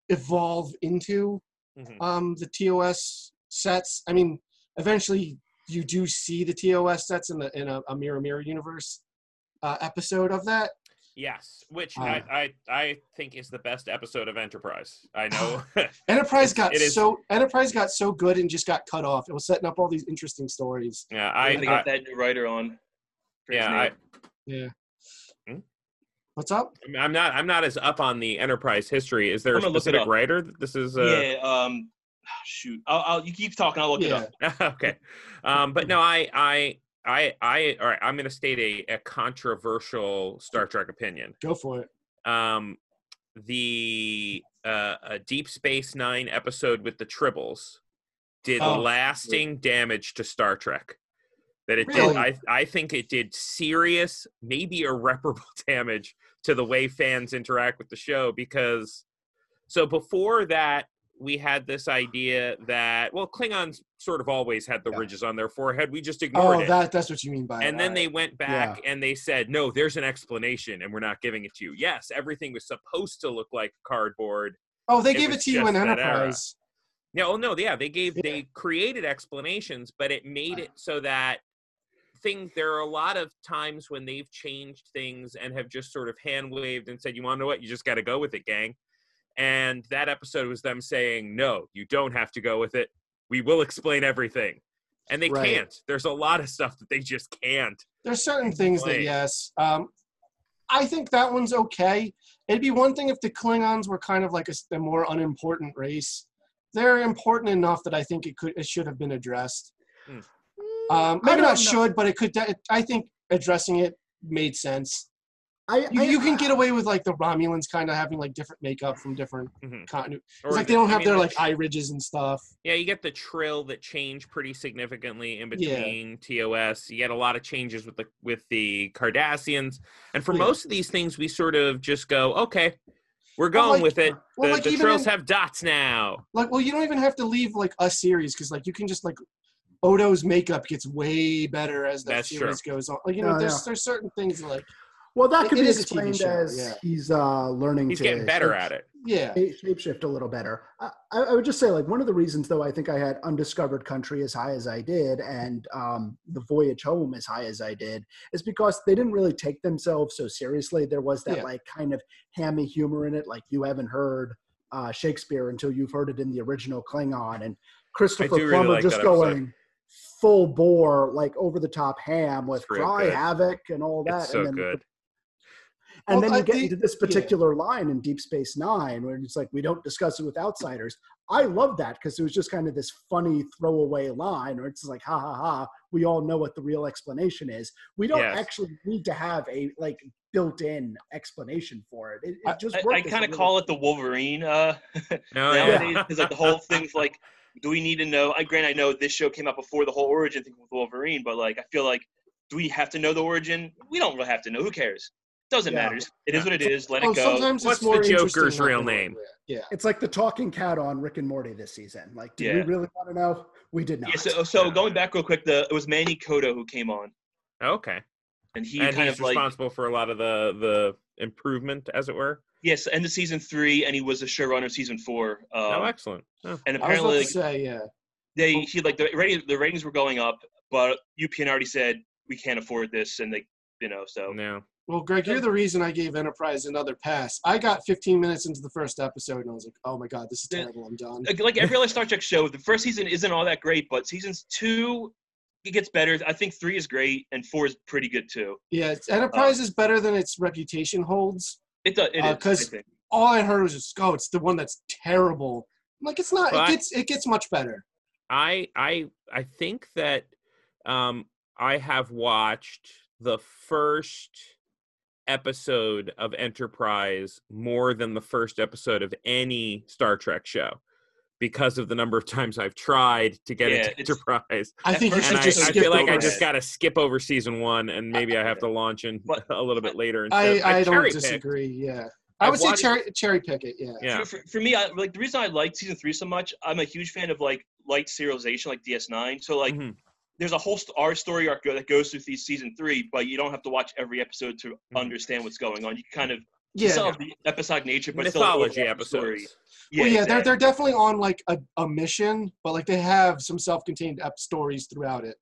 evolve into. Mhm. um, the TOS sets. I mean, eventually you do see the TOS sets in the in a, a mirror mirror universe uh, episode of that. Yes, which Uh, I, I I think is the best episode of Enterprise. I know. Enterprise got it is- so Enterprise got so good and just got cut off. It was setting up all these interesting stories. yeah, I, I, gotta I that new writer on. for yeah. I, Yeah. Hmm? What's up? I mean, I'm not I'm not as up on the Enterprise history. Is there a I'm gonna look it specific writer that this is? Uh, yeah. Um. Shoot. I'll, I'll. You keep talking. I'll look Yeah. it up. okay um but no i i i i all right i'm going to state a, a controversial star trek opinion Go for it. um the uh a deep space nine episode with the tribbles did Oh. lasting damage to star trek that it Really? did i i think it did serious maybe irreparable damage to the way fans interact with the show because so before that we had this idea that well klingons sort of always had the Yeah. ridges on their forehead we just ignored it. Oh, it that that's what you mean by it. and then they went back and they said no there's an explanation and we're not giving it to you yes everything was supposed to look like cardboard Oh, they it gave it to you in. Enterprise. yeah oh no yeah they gave Yeah. they created explanations but it made it so that thing there are a lot of times when they've changed things and have just sort of hand waved and said you want to know what you just got to go with it gang and that episode was them saying no you don't have to go with it we will explain everything and they Right. can't there's a lot of stuff that they just can't There's certain things that yes. Um, I think that one's okay. It'd be one thing if the Klingons were kind of like a more unimportant race. They're important enough that I think it could it should have been addressed. Hmm. Um, maybe don't know. should, but it could. de- I think addressing it made sense. I, You, I, you can get away with like the Romulans kind of having like different makeup from different Mhm. continuity. It's like they don't I have mean, their like eye ridges and stuff. Yeah, you get the trill that change pretty significantly in Yeah. between TOS. You get a lot of changes with the with the Cardassians, and for Yeah. most of these things, we sort of just go, okay, we're Well, going like- with it. well, the like the trills in- have dots now. Like, well, you don't even have to leave like a series because like you can just like Odo's makeup gets way better as the That's true. series goes on. Like you know, Oh, there's yeah. there's certain things like well, that could it be is explained show, as yeah. he's uh, learning He's to getting better shape- at it. yeah. shape shift a little better. I, I I would just say, like, one of the reasons, though, I think I had Undiscovered Country as high as I did and um, The Voyage Home as high as I did is because they didn't really take themselves so seriously. There was that, Yeah. like, kind of hammy humor in it. Like, you haven't heard uh, Shakespeare until you've heard it in the original Klingon, and Christopher do really Plummer like just that episode. going full bore, like over the top ham with It's real cry good. havoc and all that. It's so and then, good. And Well, then you get think- into this yeah. particular line in Deep Space Nine where it's like, we don't discuss it with outsiders. I love that because it was just kind of this funny throwaway line where it's like, ha ha ha, we all know what the real explanation is. We don't Yes. actually need to have a like built in explanation for it. It, it I- just I, worked I kind of call it the Wolverine uh, No, nowadays yeah. like the whole thing's like, do we need to know? I grant I know this show came out before the whole origin thing with Wolverine, but like I feel like, do we have to know the origin? We don't really have to know. Who cares? Doesn't Yeah. matter. It is what it is. Let Oh, it go. sometimes What's it's more the Joker's real name? Yeah. It's like the talking cat on Rick and Morty this season. Like, did we really want to know? We did not. Yeah, so, so going back real quick, the it was Manny Coto who came on, Okay. and he and kind he's of like responsible for a lot of the the improvement, as it were. yes, end of season three, and he was the showrunner of season four. Um, oh, excellent. Oh. and I was apparently, about like, to say, yeah. they he like the rating, the ratings were going up, but UPN already said we can't afford this, and they you know so No. Well, Greg, you're the reason I gave Enterprise another pass. I got 15 minutes into the first episode and I was like, oh my God, this is terrible. I'm done. like, like every other Star Trek show, the first season isn't all that great, but seasons two it gets better. I think three is great, and four is pretty good too. Yeah, it's- Enterprise is better than its reputation holds. It does. It Uh, is, 'cause- I. All I heard was just, oh, it's the one that's terrible. I'm like, it's not. Well, it gets it gets much better. I I I think that um I have watched the first episode of Enterprise more than the first episode of any Star Trek show because of the number of times I've tried to get Yeah, into Enterprise. I think you should I, just I skip feel like over I just got to skip over season one, and maybe I have to launch in But- a little bit later. I, instead. I don't cherry-picked. disagree. Yeah, I I've would say cherry cherry pick it. Yeah. Yeah, For, for, for me, I, like the reason I like season three so much, I'm a huge fan of like light serialization, like DS9. So like, Mhm. There's a whole st- our story arc that goes through the season three, but you don't have to watch every episode to Mhm. understand what's going on. You kind of Yeah. still have the episodic nature, but still mythology story. episodes. Yeah, well, yeah, exactly. they're they're definitely on like a, a mission, but like they have some self-contained ep stories throughout it.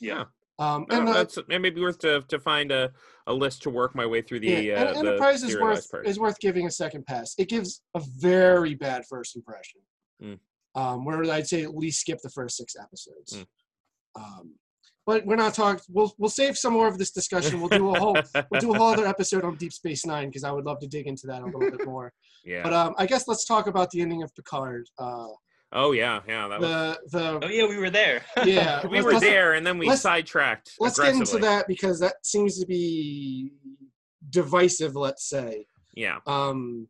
yeah. Um, and uh, that's it may be worth to to find a, a list to work my way through the yeah, uh, and the Enterprise is worth part. is worth giving a second pass. It gives a very bad first impression. Mm. Um, where I'd say at least skip the first six episodes. Mm. Um, but we're not talking. We'll we'll save some more of this discussion. We'll do a whole we'll do a whole other episode on Deep Space Nine because I would love to dig into that a little bit more. yeah. But um, I guess let's talk about the ending of Picard. Uh, oh yeah, yeah. That was, the the Oh yeah, we were there. yeah we let's- were let's- there, and then we let's- sidetracked. Let's get into that because that seems to be divisive. Let's say. Yeah. Um,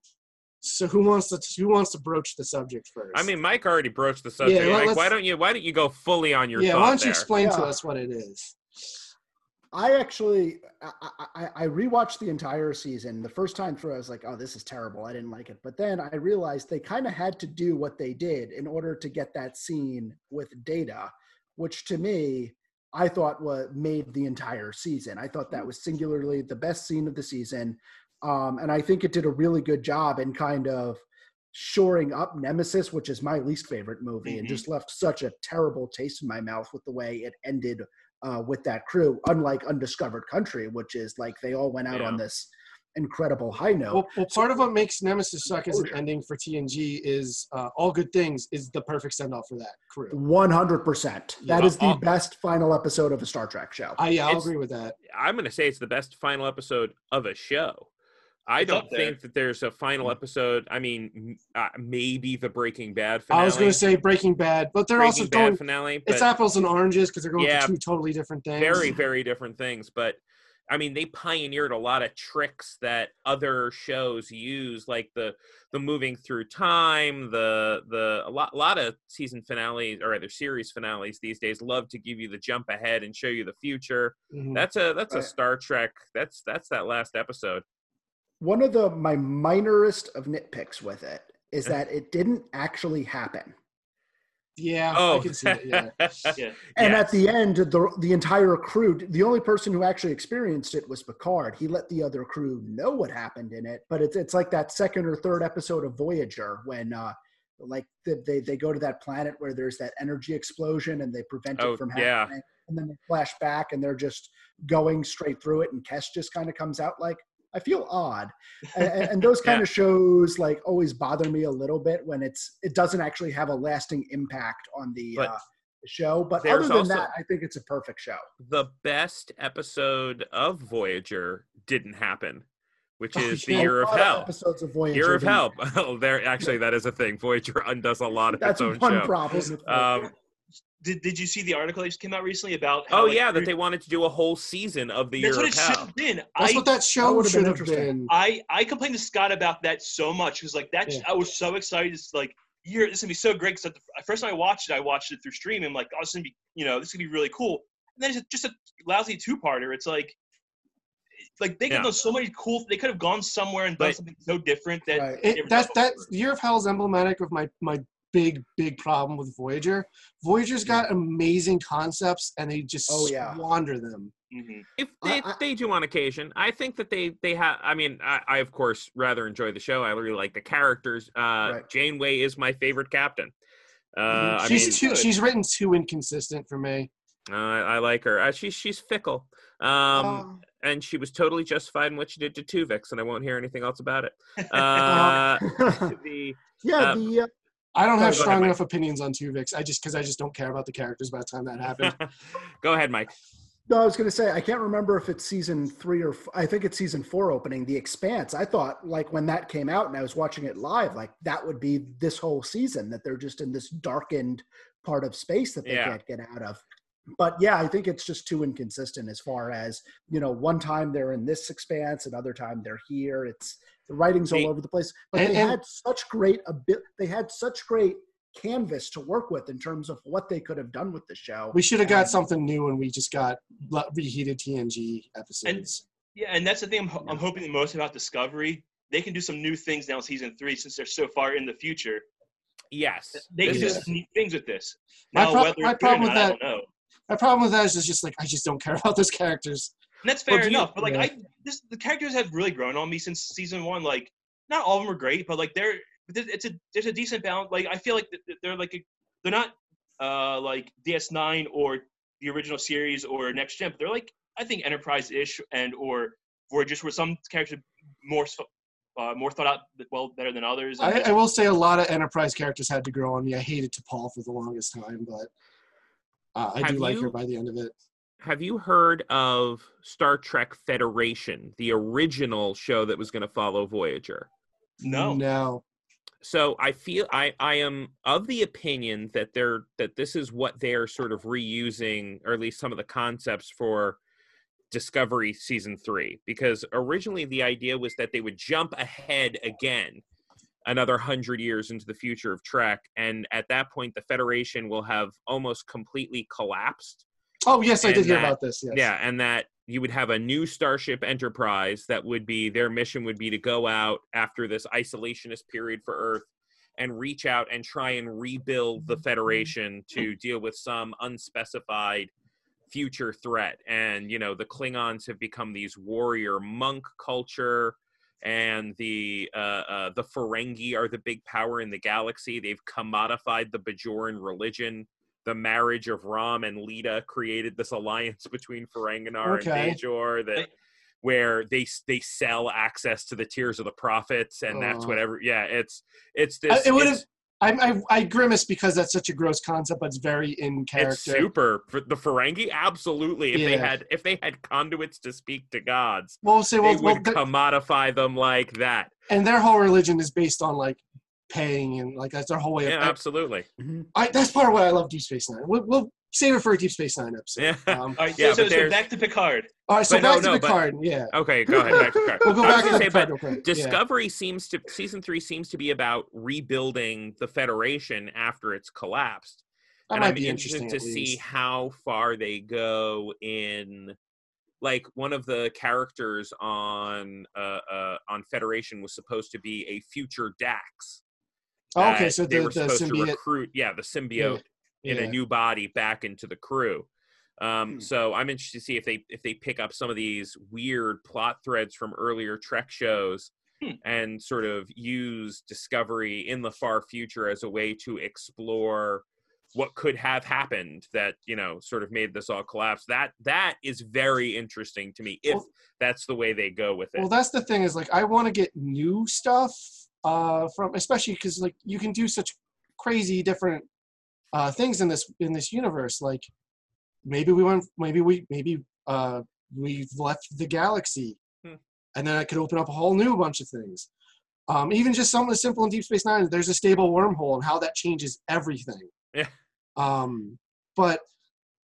so who wants to who wants to broach the subject first? I mean, Mike already broached the subject. let- Mike, why don't you why don't you go fully on your yeah. Why don't you there? explain to us what it is? I actually I, I, I rewatched the entire season. The first time through, I was like, "Oh, this is terrible. I didn't like it." But then I realized they kind of had to do what they did in order to get that scene with Data, which to me I thought was made the entire season. I thought that was singularly the best scene of the season, um, and I think it did a really good job in kind of shoring up Nemesis, which is my least favorite movie, and Mhm. just left such a terrible taste in my mouth with the way it ended uh, with that crew, unlike Undiscovered Country, which is like they all went out on this incredible high note. Well, well, part of what makes Nemesis suck as an ending for TNG is uh, all good things is the perfect send off for that crew. One hundred percent. That Yeah. is the best final episode of a Star Trek show. I yeah, I'll It's- agree with that. I'm going to say it's the best final episode of a show. I It's don't think that there's a final episode. I mean, uh, maybe the Breaking Bad finale. I was going to say Breaking Bad, but they're Breaking also Bad going. finale. It's apples and oranges because they're going Yeah, two totally different things. very, very different things. But I mean, they pioneered a lot of tricks that other shows use, like the the moving through time. The the a lot a lot of season finales or other series finales these days love to give you the jump ahead and show you the future. Mhm. That's a that's a Star Trek. That's that's that last episode. One of the my minorest of nitpicks with it is that it didn't actually happen. Yeah, Oh, I can see it. Yeah. Yeah. And Yes. at the end, the the entire crew, the only person who actually experienced it was Picard. He let the other crew know what happened in it, but it's it's like that second or third episode of Voyager when uh like they they, they go to that planet where there's that energy explosion and they prevent Oh, it from yeah. happening. And then they flash back and they're just going straight through it and Kes just kind of comes out like, I feel odd, and, and those kind Yeah. of shows like always bother me a little bit when it's it doesn't actually have a lasting impact on the But uh, show. But other than that, I think it's a perfect show. the best episode of Voyager didn't happen, which Oh, is the. Year of Hell. episodes of Voyager. Year of Hell. Oh, there actually that is a thing. Voyager undoes a lot of That's its own one show. problem. Um, Did, did you see the article that just came out recently about? How, oh like, yeah, that they wanted to do a whole season of the That's Year what of it should have been. That's I, what that show would've been should have interesting. been. I I complained to Scott about that so much because like that Yeah. I was so excited. It's like year this is gonna be so great. Because the first time I watched it, I watched it through stream. I'm like, oh, this is gonna be you know this is gonna be really cool. And then it's just a lousy two parter. It's like like they could Yeah. have done so many cool. They could have gone somewhere and done But- something so different that Right. It, were that that. Year of Hell is emblematic of my my big big problem with Voyager. Voyager's got amazing concepts and they just Oh, yeah. squander them. Mhm. If they, I- they do on occasion, I think that they they have. I mean, I, I of course rather enjoy the show. I really like the characters. Uh, Right. Janeway is my favorite captain. Uh, I she's mean, too, good. she's written too inconsistent for me. uh, I, I like her. Uh, she's she's fickle. Um, Um, and she was totally justified in what she did to Tuvix, and I won't hear anything else about it. Uh, the yeah, um, the uh, I don't Sorry, have go ahead, strong enough opinions on Tuvix. I just because I just don't care about the characters by the time that happened. go ahead, Mike. No, I was going to say I can't remember if it's season three or f- I think it's season four opening. The Expanse. I thought like when that came out and I was watching it live, like that would be this whole season that they're just in this darkened part of space that they Yeah. can't get out of. But yeah, I think it's just too inconsistent as far as you know. One time they're in this expanse, another time they're here. It's the writing's all over the place. But And- they and- had such great a bit. They had such great canvas to work with in terms of what they could have done with the show. we should have got And- something new and we just got le- reheated TNG episodes. Yeah, and that's the thing I'm, ho- I'm hoping the most about Discovery. They can do some new things now in season three since they're so far in the future. Yes, They this can do is- some neat things with this. My pro- my it's good problem with not, I that- don't know. My problem with that is just like I just don't care about those characters. And that's Well, fair do you- enough. But like yeah. I, this the characters have really grown on me since season one. Like not all of them are great, but like they're there's- it's a there's a decent balance. Like I feel like they're like a, they're not uh like DS9 or the original series or Next Gen. But they're like I think Enterprise-ish and or Voyager, where some characters more s- uh, more thought out well better than others. I, I will say a lot of Enterprise characters had to grow on me. I hated T'Pol for the longest time, but uh, I Have do like you- her by the end of it. Have you heard of Star Trek Federation, the original show that was going to follow Voyager? No. no. so I feel I I am of the opinion that they're that this is what they're sort of reusing, or at least some of the concepts for Discovery season three, because originally the idea was that they would jump ahead again another hundred years into the future of Trek, and at that point the Federation will have almost completely collapsed. Oh yes, I did hear that- about this. Yes. Yeah, and that you would have a new Starship Enterprise that would be their mission would be to go out after this isolationist period for Earth and reach out and try and rebuild the Federation to deal with some unspecified future threat. And you know, the Klingons have become these warrior monk culture. And the uh, uh, the Ferengi are the big power in the galaxy. They've commodified the Bajoran religion the marriage of Rom and Leeta created this alliance between Ferenginar Okay. and Bajor that where they they sell access to the tears of the prophets and that's Oh. whatever yeah it's it's I- this it would have. I, I I grimace because that's such a gross concept, but it's very in character. it's super for the Ferengi absolutely if they had if they had conduits to speak to gods Well, say they well, well would th- commodify them like that and their whole religion is based on like paying and like that's their whole way of. yeah absolutely I, that's part of why I love Deep Space Nine. We'll, we'll save it for a Deep Space Nine episode. yeah Um, All right, Yeah, so, so, so back to Picard. all right, so But no, back no, to but- Picard. Yeah, okay go ahead back to Picard. we'll go back to gonna the say, Picard but real quick. Yeah. Discovery seems to season three seems to be about rebuilding the Federation after it's collapsed. That and might I'm be interested interesting. to see how far they go in like one of the characters on uh, uh on Federation was supposed to be a future Dax. Oh, okay, that so they the, were the supposed to recruit yeah the symbiote in yeah. a new body back into the crew. Um, Hmm. so I'm interested to see if they if they pick up some of these weird plot threads from earlier Trek shows Hmm. and sort of use Discovery in the far future as a way to explore what could have happened that you know sort of made this all collapse that that is very interesting to me if Well- that's the way they go with it Well, that's the thing is like I want to get new stuff uh, from, especially because like you can do such crazy different uh, things in this in this universe. Like maybe we went, maybe we maybe uh, we've left the galaxy, Hmm. and then I could open up a whole new bunch of things. Um, even just something as simple in Deep Space Nine, there's a stable wormhole and how that changes everything. Yeah. Um, but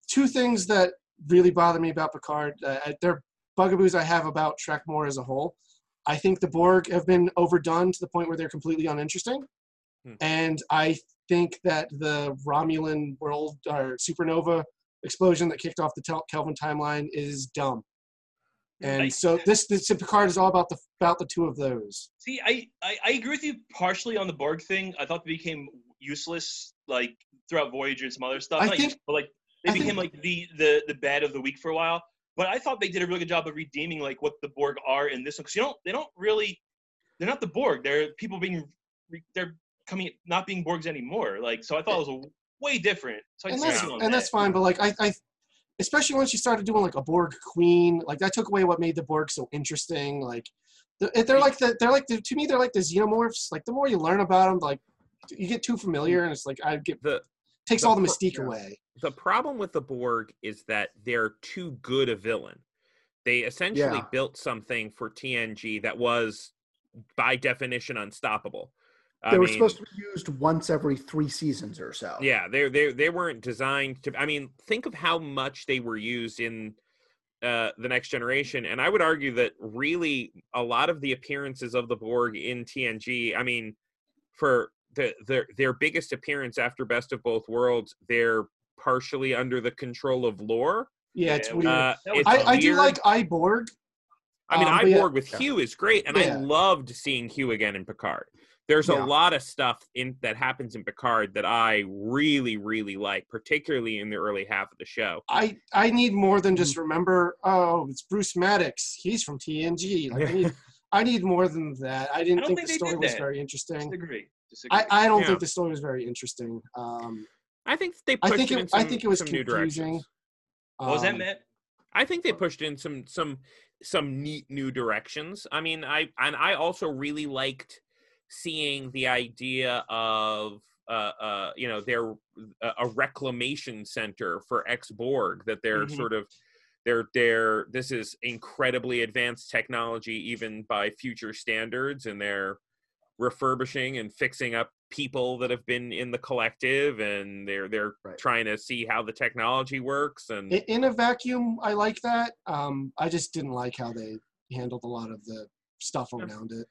two things that really bother me about Picard, uh, they're bugaboos I have about Trek more as a whole. I think the Borg have been overdone to the point where they're completely uninteresting. Hmm. And I think that the Romulan world or supernova explosion that kicked off the Tel- Kelvin timeline is dumb. And I- so this, this Picard is all about the about the two of those. See, I, I, I agree with you partially on the Borg thing. I thought they became useless, like throughout Voyager and some other stuff. I Not think- useless, but like they I think- became like the, the the bad of the week for a while. But I thought they did a really good job of redeeming like what the Borg are in this one because you don't they don't really they're not the Borg. They're people being they're coming not being Borgs anymore. Like so, I thought it was a, way different. So I and that's see you on and that. that's fine. But like I, I, especially once you started doing like a Borg Queen, like that took away what made the Borg so interesting. Like the- they're like the they're like the, to me they're like the xenomorphs. Like the more you learn about them, like you get too familiar, and it's like I get the takes the all the mystique yeah. away. The problem with the Borg is that they're too good a villain. They essentially Yeah. built something for TNG that was, by definition, unstoppable. I They were mean, supposed to be used once every three seasons or so. Yeah, they they they weren't designed to. I mean, think of how much they were used in uh, the Next Generation, and I would argue that really a lot of the appearances of the Borg in TNG. I mean, for the their their biggest appearance after Best of Both Worlds, they're partially under the control of Lore. Yeah, it's Yeah, weird. Uh, it's I, I do weird. like I, Borg. I mean, um, I yeah, Borg with. Hugh is great, and I Yeah. loved seeing Hugh again in Picard. There's Yeah. a lot of stuff in that happens in Picard that I really, really like, particularly in the early half of the show. I I need more than just Mm-hmm. remember. Oh, it's Bruce Maddox. He's from TNG. Like I need I need more than that. I didn't I think, think the story was that. very interesting. Disagree. Disagree. I, I don't Yeah. think the story was very interesting. Um, I think they I pushed think it, it- in some, I think it was some new confusing. directions. what was that, um, Matt? I think they pushed in some some some neat new directions. I mean, I and I also really liked seeing the idea of uh, uh, you know their a a reclamation center for ex Borg that they're Mhm. sort of they're they're this is incredibly advanced technology even by future standards and they're refurbishing and fixing up people that have been in the collective and they're they're Right. trying to see how the technology works and In a vacuum, I like that. Um, I just didn't like how they handled a lot of the stuff around it.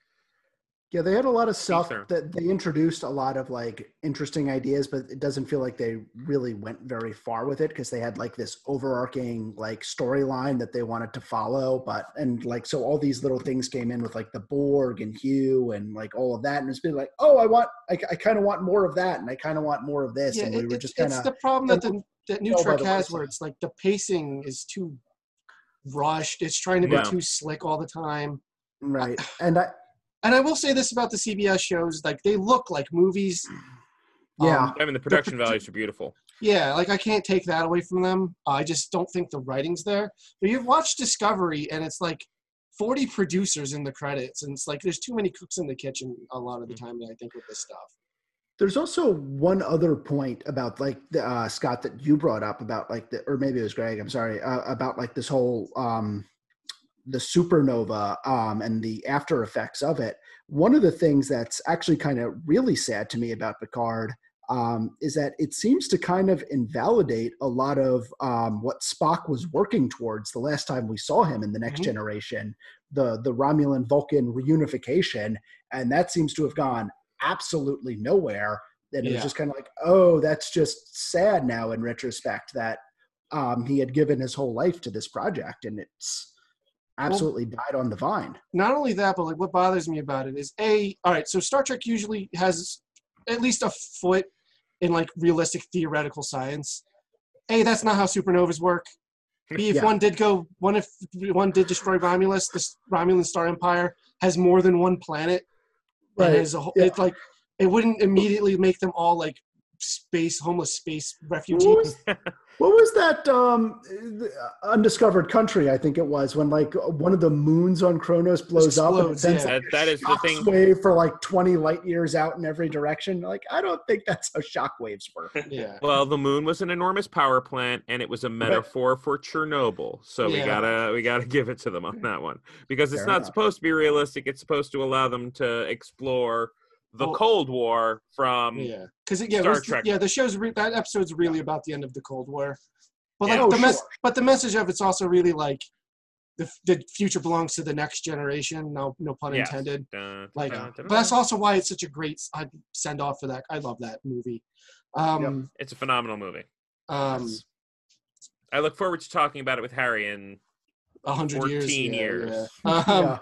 Yeah, they had a lot of stuff sir. that they introduced a lot of like interesting ideas, but it doesn't feel like they really went very far with it because they had like this overarching like storyline that they wanted to follow. But and like so all these little things came in with like the Borg and Hugh and like all of that, and it's been like, oh, I want, I, I kind of want more of that, and I kind of want more of this, Yeah, and we it- were just kind it's of the problem that the oh, that New go Trek the has, where it's like the pacing is too rushed. It's trying to be Yeah. too slick all the time. right. And I, And I will say this about the CBS shows: like they look like movies. yeah, Um, I mean, the production values are beautiful. Yeah, like I can't take that away from them. I just don't think the writing's there. But you've watched Discovery, and it's like 40 producers in the credits, and it's like there's too many cooks in the kitchen a lot of the time. I think with this stuff. There's also one other point about like the, uh, Scott that you brought up about like the, or maybe it was Greg. I'm sorry uh, about like this whole um, the supernova um, and the after effects of it. One of the things that's actually kind of really sad to me about Picard um, is that it seems to kind of invalidate a lot of um, what Spock was working towards the last time we saw him in the Next Mhm. Generation, the the Romulan Vulcan reunification, and that seems to have gone absolutely nowhere. And it was just kind of like, oh, that's just sad now in retrospect that um, he had given his whole life to this project, and it's absolutely died on the vine. Not only that, but like what bothers me about it is a. All right, so Star Trek usually has at least a foot in like realistic theoretical science. A, that's not how supernovas work. B, if Yeah. one did go, one if one did destroy Romulus, this Romulan Star Empire has more than one planet. Right, And as a whole, yeah. it's like it wouldn't immediately make them all like space homeless space What refugee. was, what was that um, the undiscovered country? I think it was when like one of the moons on Kronos blows up and sends yeah. like, That, that is the thing. shockwave for like 20 light years out in every direction. Like, I don't think that's how shockwaves work. Yeah. Well, the moon was an enormous power plant, and it was a metaphor for Chernobyl. So we gotta we gotta give it to them on that one because it's Fair not enough. supposed to be realistic. It's supposed to allow them to explore the Well- Cold War from Yeah, because yeah, Star was- Trek. yeah, the show's re- that episode's really about the end of the Cold War, but like Yeah. Oh, the mess, sure. but the message of it's also really like the f- the future belongs to the next generation. No, no pun Yes. intended. Dun, Like, dun, dun, but that's also why it's such a great I'd send off for that. I love that movie. Um, it's a phenomenal movie. um, I look forward to talking about it with Harry in a hundred years. 14 yeah, years. yeah. Um, yeah.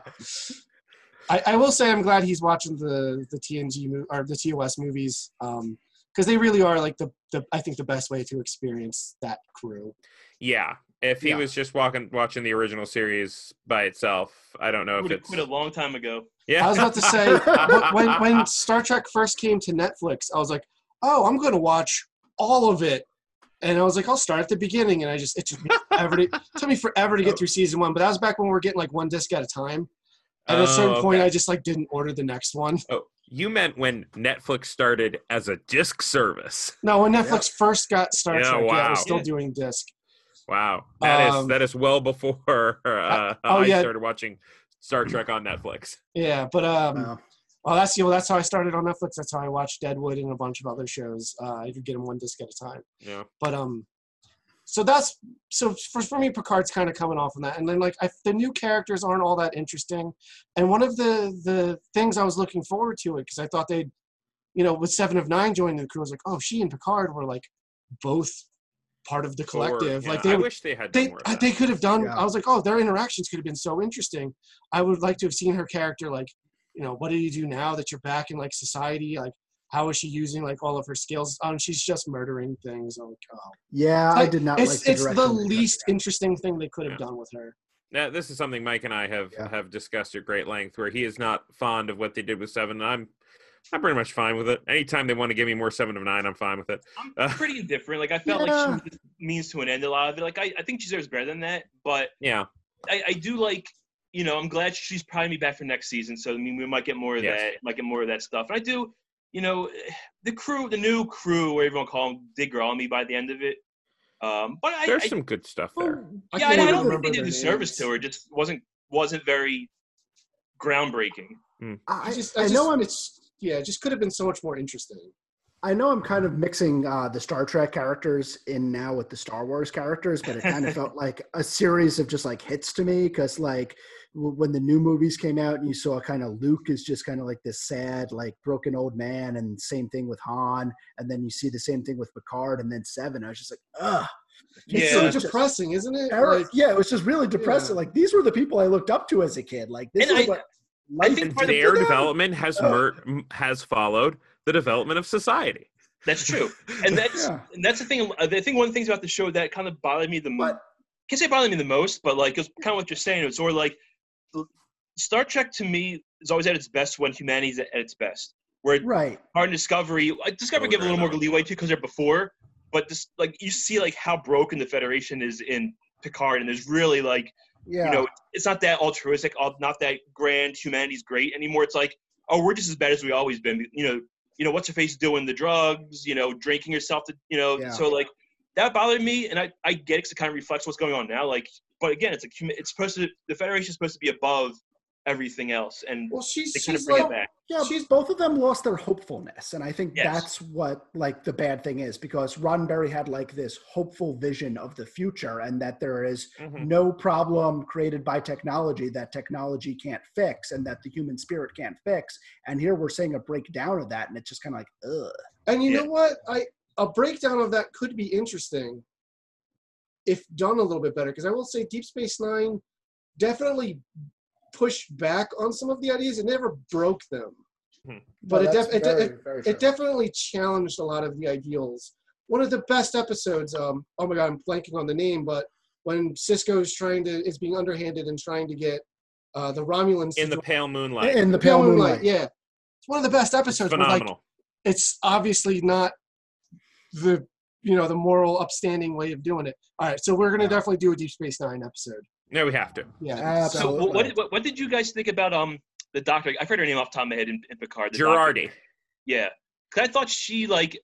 I, I will say I'm glad he's watching the the TNG mo- or the TOS movies um, because they really are like the, the I think the best way to experience that crew. yeah. If he Yeah. was just walking watching the original series by itself, I don't know if would have it's quit a long time ago. yeah. I was about to say when when Star Trek first came to Netflix, I was like, oh, I'm going to watch all of it, and I was like, I'll start at the beginning, and I just it took me forever to, it took me forever to get oh. through season one, but that was back when we were getting like one disc at a time. At a certain Oh, point. I just like didn't order the next one. Oh, you meant when Netflix started as a disc service. No, when Netflix first got Star Yeah, Trek, yeah, it wow. was still Yeah. doing disc. Wow, that is Um, that is well before uh, oh, I yeah. started watching Star Trek on Netflix. Yeah, but um, Wow. well, that's you know that's how I started on Netflix. That's how I watched Deadwood and a bunch of other shows. Uh, I could get them one disc at a time. Yeah, But um, so that's so for for me, Picard's kind of coming off on that, and then like I, the new characters aren't all that interesting. And one of the the things I was looking forward to it because I thought they'd, you know, with Seven of Nine joining the crew, I was like, oh, she and Picard were like both part of the Forward, collective. yeah. Like they I wish they had done they more of uh, that. they could have done. Yeah. I was like, oh, their interactions could have been so interesting. I would like to have seen her character, like, you know, what do you do now that you're back in like society? Like, how is she using like all of her skills? Um, she's just murdering things. I'm like, oh, Yeah, I did not it's like the it's the direction least interesting thing they could have Yeah. done with her. Now, this is something Mike and I have Yeah. have discussed at great length, where he is not fond of what they did with Seven, and I'm I'm pretty much fine with it. Anytime they want to give me more Seven of Nine, I'm fine with it. I'm Uh, pretty indifferent. Like I felt Yeah. like she was means to an end a lot of it. Like I, I think she deserves better than that. But Yeah, I, I do like, you know, I'm glad she's probably be back for next season. So I mean, we might get more of Yes. that. Might get more of that stuff. And I do, you know, the crew, the new crew, whatever you want to call them, did grow on me by the end of it. Um, but I, there's I some good stuff there. I yeah, I, can't I don't think remember they did the service to her. It just wasn't wasn't very groundbreaking. I, I just, I, I, just, know I'm it's yeah, it just could have been so much more interesting. I know I'm kind of mixing uh, the Star Trek characters in now with the Star Wars characters, but it kind of felt like a series of just like hits to me because like w- when the new movies came out and you saw kind of Luke is just kind of like this sad like broken old man, and same thing with Han, and then you see the same thing with Picard, and then Seven. I was just like, ugh. It's Yeah. so depressing, isn't it? Eric- Like, yeah, it was just really depressing. Yeah. Like these were the people I looked up to as a kid. Like this And is I- what I think part Their for development has Yeah. mer- has followed the development of society. That's true, and that's Yeah. and that's the thing. Uh, I think one of the things about the show that kind of bothered me the most. But can't say bothered me the most, but like it's kind of what you're saying. It's sort of like Star Trek to me is always at its best when humanity's at its best. Where right, Hard Discovery, uh, Discovery Oh, give a little more leeway to because they're before, but just like you see like how broken the Federation is in Picard, and there's really like yeah, you know it's not that altruistic, all- not that grand. Humanity's great anymore. It's like oh we're just as bad as we always been. You know, you know what's her face doing the drugs, you know, drinking herself to you know. Yeah. So like that bothered me, and I I get it 'cause it kind of reflects what's going on now. Like, but again, it's a huma- it's supposed to the federation is supposed to be above everything else, and well, she's they kind of bring like, it back. Yeah, She's- both of them lost their hopefulness, and I think Yes. that's what like the bad thing is because Roddenberry had like this hopeful vision of the future, and that there is Mhm. no problem created by technology that technology can't fix, and that the human spirit can't fix. And here we're seeing a breakdown of that, and it's just kind of like, ugh. And you Yeah. know what? I a breakdown of that could be interesting if done a little bit better. Because I will say, Deep Space Nine definitely pushed back on some of the ideas. It never broke them, but No, it, def- very, it, very true. it definitely challenged a lot of the ideals. One of the best episodes. Um, oh my god, I'm blanking on the name, but when Sisko is trying to is being underhanded and trying to get uh, the Romulans In to the pale moonlight, in the Pale pale Moonlight, moonlight. yeah. It's one of the best episodes. where, like, phenomenal. it's obviously not the you know the moral upstanding way of doing it. All right, so we're gonna Yeah. definily do a Deep Space Nine episode. No, we have to. Yeah. Absolutely. what, what, did- what, what did you guys think about um the doctor? I've heard her name off the top of my head in, in Picard. the doctor. Jurati. Yeah, 'Cause I thought she like,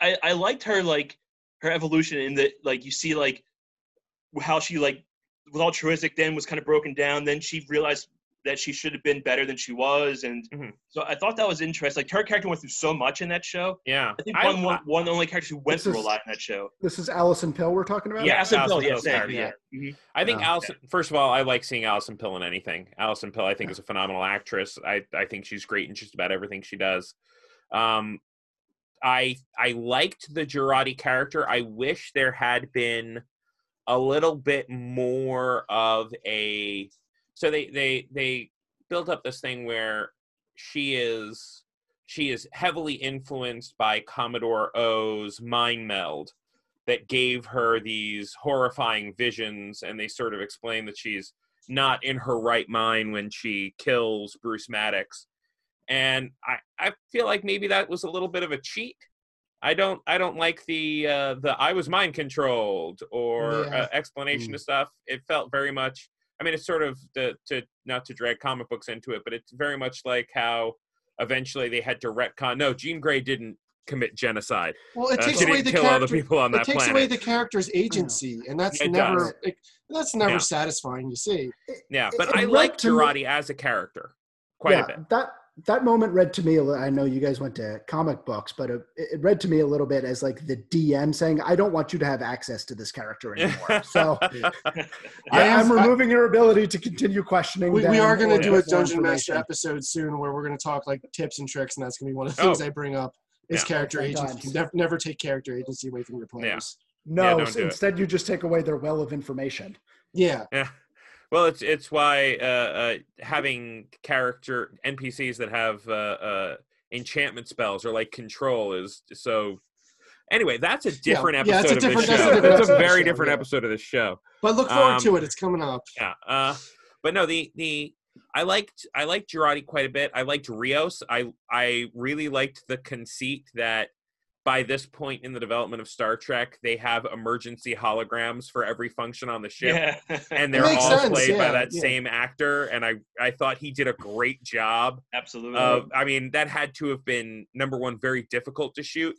I I liked her like her evolution in that like you see like how she like was altruistic then was kind of broken down then she realized that she should have been better than she was and Mhm. so I thought that was interesting. Like her character went through so much in that show. Yeah. I think I- one, one, one of the only characters who went This through a lot in that show. This is Alison Pill we're talking about. Yeah, Alison Alison Pill, yeah, Pill's thank character, you, yeah. yeah. Mhm. I think Oh. Alison. First of all, I like seeing Alison Pill in anything. Alison Pill, I think, is a phenomenal actress. I I think she's great in just about everything she does. Um, I I liked the Jurati character. I wish there had been a little bit more of a. So they they they built up this thing where she is she is heavily influenced by Commodore Oh's mind meld that gave her these horrifying visions and they sort of explain that she's not in her right mind when she kills Bruce Maddox. And I, I feel like maybe that was a little bit of a cheat. I don't I don't like the uh, the I was mind controlled or Yeah. uh, explanation Mm. of stuff. It felt very much. I mean, it's sort of the to not to drag comic books into it, but it's very much like how eventually they had to retcon. No, Jean Grey didn't commit genocide. Well, it Uh, takes she away didn't the kill all the character. people on It that takes planet. away the character's agency, and that's It never it, that's never Yeah. satisfying to see. Yeah, but it I like to Jurati as a character quite yeah, a bit. That that moment read to me. I know you guys went to comic books, but it, it read to me a little bit as like the DM saying, "I don't want you to have access to this character anymore." so I, I am- am removing your ability to continue questioning. We, we are going to do a Dungeon Master episode soon where we're going to talk like tips and tricks, and that's going to be one of the oh. things Oh. I bring up. Is Yeah. character Fun agency? times. You never, never take character agency away from your players. No, Yeah, don't s- do it. instead you just take away their well of information. Yeah, Yeah. Well, it's it's why uh, uh, having character NPCs that have uh, uh, enchantment spells or like control is so. Anyway, that's a different yeah, episode a of this different- that's a different That's a episode of the very show, different yeah. episode of this show. but look forward Um, to it. It's coming up. Yeah. Uh, but no, the the I liked I liked Jurati quite a bit. I liked Rios. I I really liked the conceit that by this point in the development of Star Trek, they have emergency holograms for every function on the ship. Yeah, And they're all sense, played by that yeah. same actor, and I I thought he did a great job. absolutely. Of, I mean, that had to have been number one, very difficult to shoot,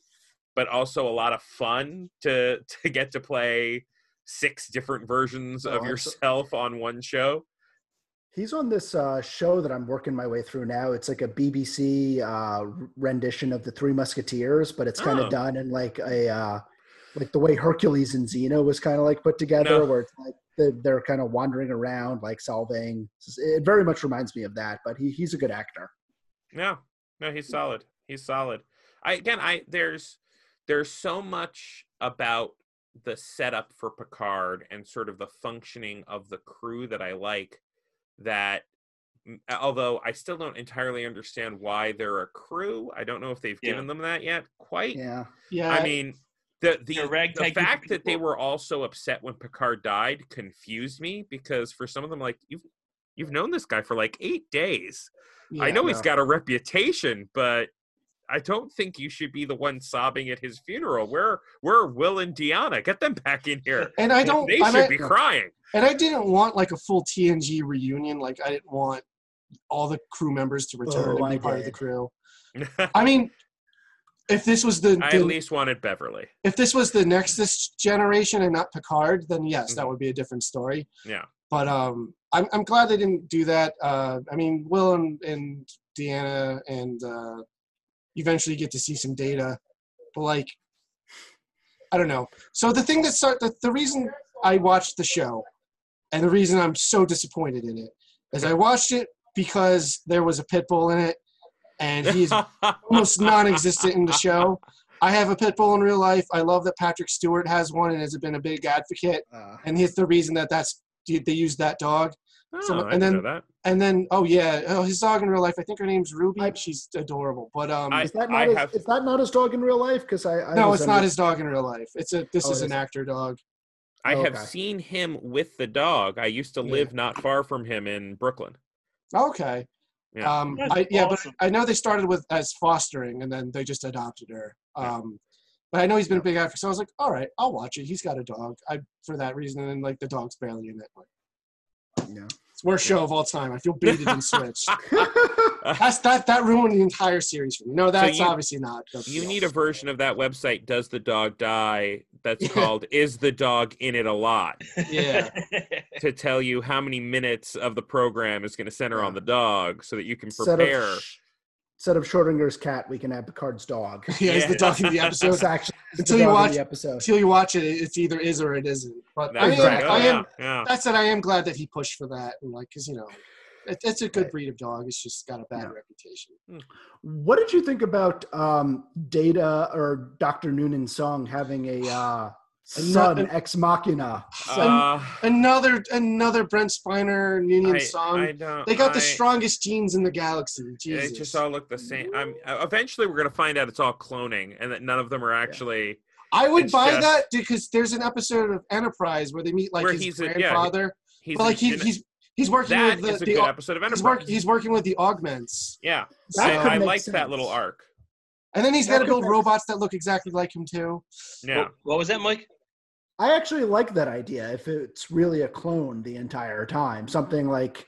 but also a lot of fun to to get to play six different versions Oh, of yourself on one show. He's on this uh, show that I'm working my way through now. It's like a BBC uh, rendition of the Three Musketeers, but it's kind of Oh. done in like a uh, like the way Hercules and Xena was kind of like put together, No. where it's like they're, they're kind of wandering around, like solving. It very much reminds me of that. But he, he's a good actor. No, no, he's solid. He's solid. I again, I there's there's so much about the setup for Picard and sort of the functioning of the crew that I like. That mm, although I still don't entirely understand why they're a crew, I don't know if they've Yeah. given them that yet. Quite. Yeah, Yeah, I mean, the the, They're the ragtag group fact that they were all so upset when Picard died confused me because for some of them, like you've you've known this guy for like eight days. I yeah. know he's got a reputation, but I don't think you should be the one sobbing at his funeral. Where where are Will and Deanna? Get them back in here. And I don't. They should I, be crying. and I didn't want like a full TNG reunion. Like I didn't want all the crew members to return Oh, and be part of the crew. I mean, if this was the, I the at least wanted Beverly. if this was the Nexus generation and not Picard, then yes, that Mhm. would be a different story. Yeah. But um, I'm I'm glad they didn't do that. Uh, I mean, Will and, and Deanna and uh, eventually get to see some data, but like, I don't know. So the thing that start the, the reason I watched the show, and the reason I'm so disappointed in it, is I watched it because there was a pit bull in it, and he's almost non-existent in the show. I have a pit bull in real life. I love that Patrick Stewart has one and has been a big advocate. uh, And he's the reason that that's they use that dog. Oh, So- I and then- know that. And then oh yeah, oh his dog in real life. I think her name's Ruby. I- She's adorable. But um, I- is that I not his, have- is that not his dog in real life? Because I, I no, it's not his dog in real life. It's a this Oh, is an actor dog. I have Okay. seen him with the dog. I used to Yeah. live not far from him in Brooklyn. Okay. Yeah. Um, That's I, yeah, awesome. but I know they started with as fostering and then they just adopted her. Um, But I know he's been a big actor, so I was like, all right, I'll watch it. He's got a dog. I for that reason, and like the dog's barely in it. But Yeah. It's worst show of all time. I feel baited and switched. That's that that ruined the entire series for me. No, that's you- obviously not. You need a version of that website, Does the Dog Die? That's called Is the Dog in It a Lot? Yeah. to tell you how many minutes of the program is going to center on the dog so that you can prepare. Of, instead of Schrodinger's cat, we can have Picard's dog. yeah, it's the dog in the It's episode. actually it's Until the you dog watch- the episode. Until you watch it, it's either is or it isn't. But I That's am, right. Oh, I am. yeah, yeah. That said, I am glad that he pushed for that, and like, cause you know, it, it's a good Right. breed of dog. It's just got a bad Yeah. reputation. What did you think about um, Data or Dr. Noonien Soong having a uh, son, Ano- ex machina? Uh, Another another Brent Spiner Union I, song. I don't. they got the strongest genes in the galaxy. Jesus. They just all look the same. I'm eventually we're gonna find out it's all cloning, and that none of them are actually. I would buy just- that because there's an episode of Enterprise where they meet like his he's a- yeah, grandfather. He's but like he, gene- he's he's working that with the, is a the good au- episode of he's, Enterprise. work, he's working with the augments. yeah, So- I, That could I make liked that little arc. And then he's That got to build robots that look exactly like him too. Yeah, What, what was that, Mike? I actually like that idea. If it's really a clone the entire time, something like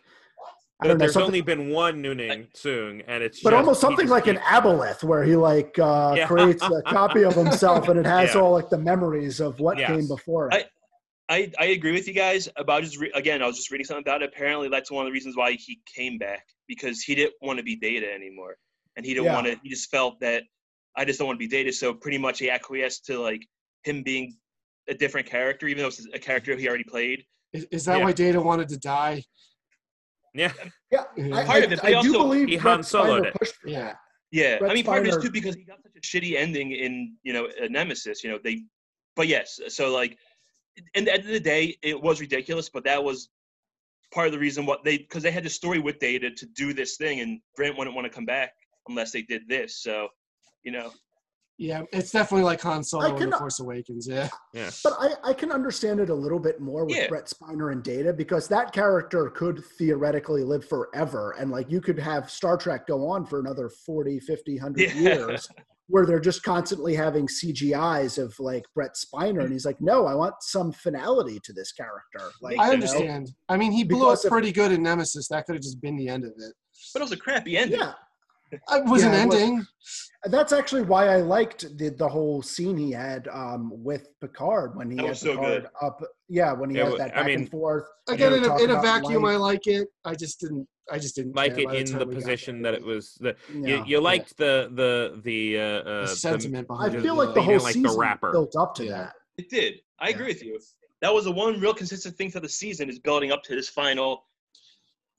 I but don't know, there's only been one Noonien Soong, and it's but just- almost something like an keeps- aboleth, where he like uh, Yeah. creates a copy of himself, and it has Yeah. all like the memories of what Yes. came before it. I- I, I agree with you guys about just re- again I was just reading something about it. Apparently that's one of the reasons why he came back because he didn't want to be Data anymore, and he didn't Yeah. want to. He just felt that I just don't want to be Data. So pretty much he acquiesced to like him being a different character, even though it's a character he already played. Is, is that Yeah. why Data wanted to die? Yeah, yeah, Yeah. I, Part I, of it, but I he do believe he Brent Han Soloed Spiner it. for Yeah. that. Yeah, Brett I mean part of it is too because he got such a shitty ending in you know a Nemesis. You know they, but yes, so like, in the end of the day, it was ridiculous, but that was part of the reason what they because they had the story with Data to do this thing, and Brent wouldn't want to come back unless they did this. So, you know, Yeah, it's definitely like Han Solo in The Force Awakens. Yeah. yeah. But I, I can understand it a little bit more with Yeah. Brent Spiner and Data because that character could theoretically live forever. And like you could have Star Trek go on for another 40, 50, 100 Yeah. years where they're just constantly having CGIs of like Brent Spiner. And he's like, no, I want some finality to this character. Like, I you know? understand. I mean, he blew Because up if- pretty good in Nemesis. That could have just been the end of it. but it was a crappy ending. Yeah. It was an Yeah, it was- ending. That's actually why I liked the, the whole scene he had um, with Picard when he That had was so Picard good. up. Yeah, when he Yeah, had well, that I back mean- and forth. and Again, they in a, in a vacuum, life. I like it. I just didn't. I just didn't like it by in time the position that it was the Yeah. you, you liked the the the uh, uh The the- sentiment I behind it. I feel like the whole like the season rapper. built up to Yeah. that. It did. I Yeah. agree with you. That was the one real consistent thing for the season is building up to this final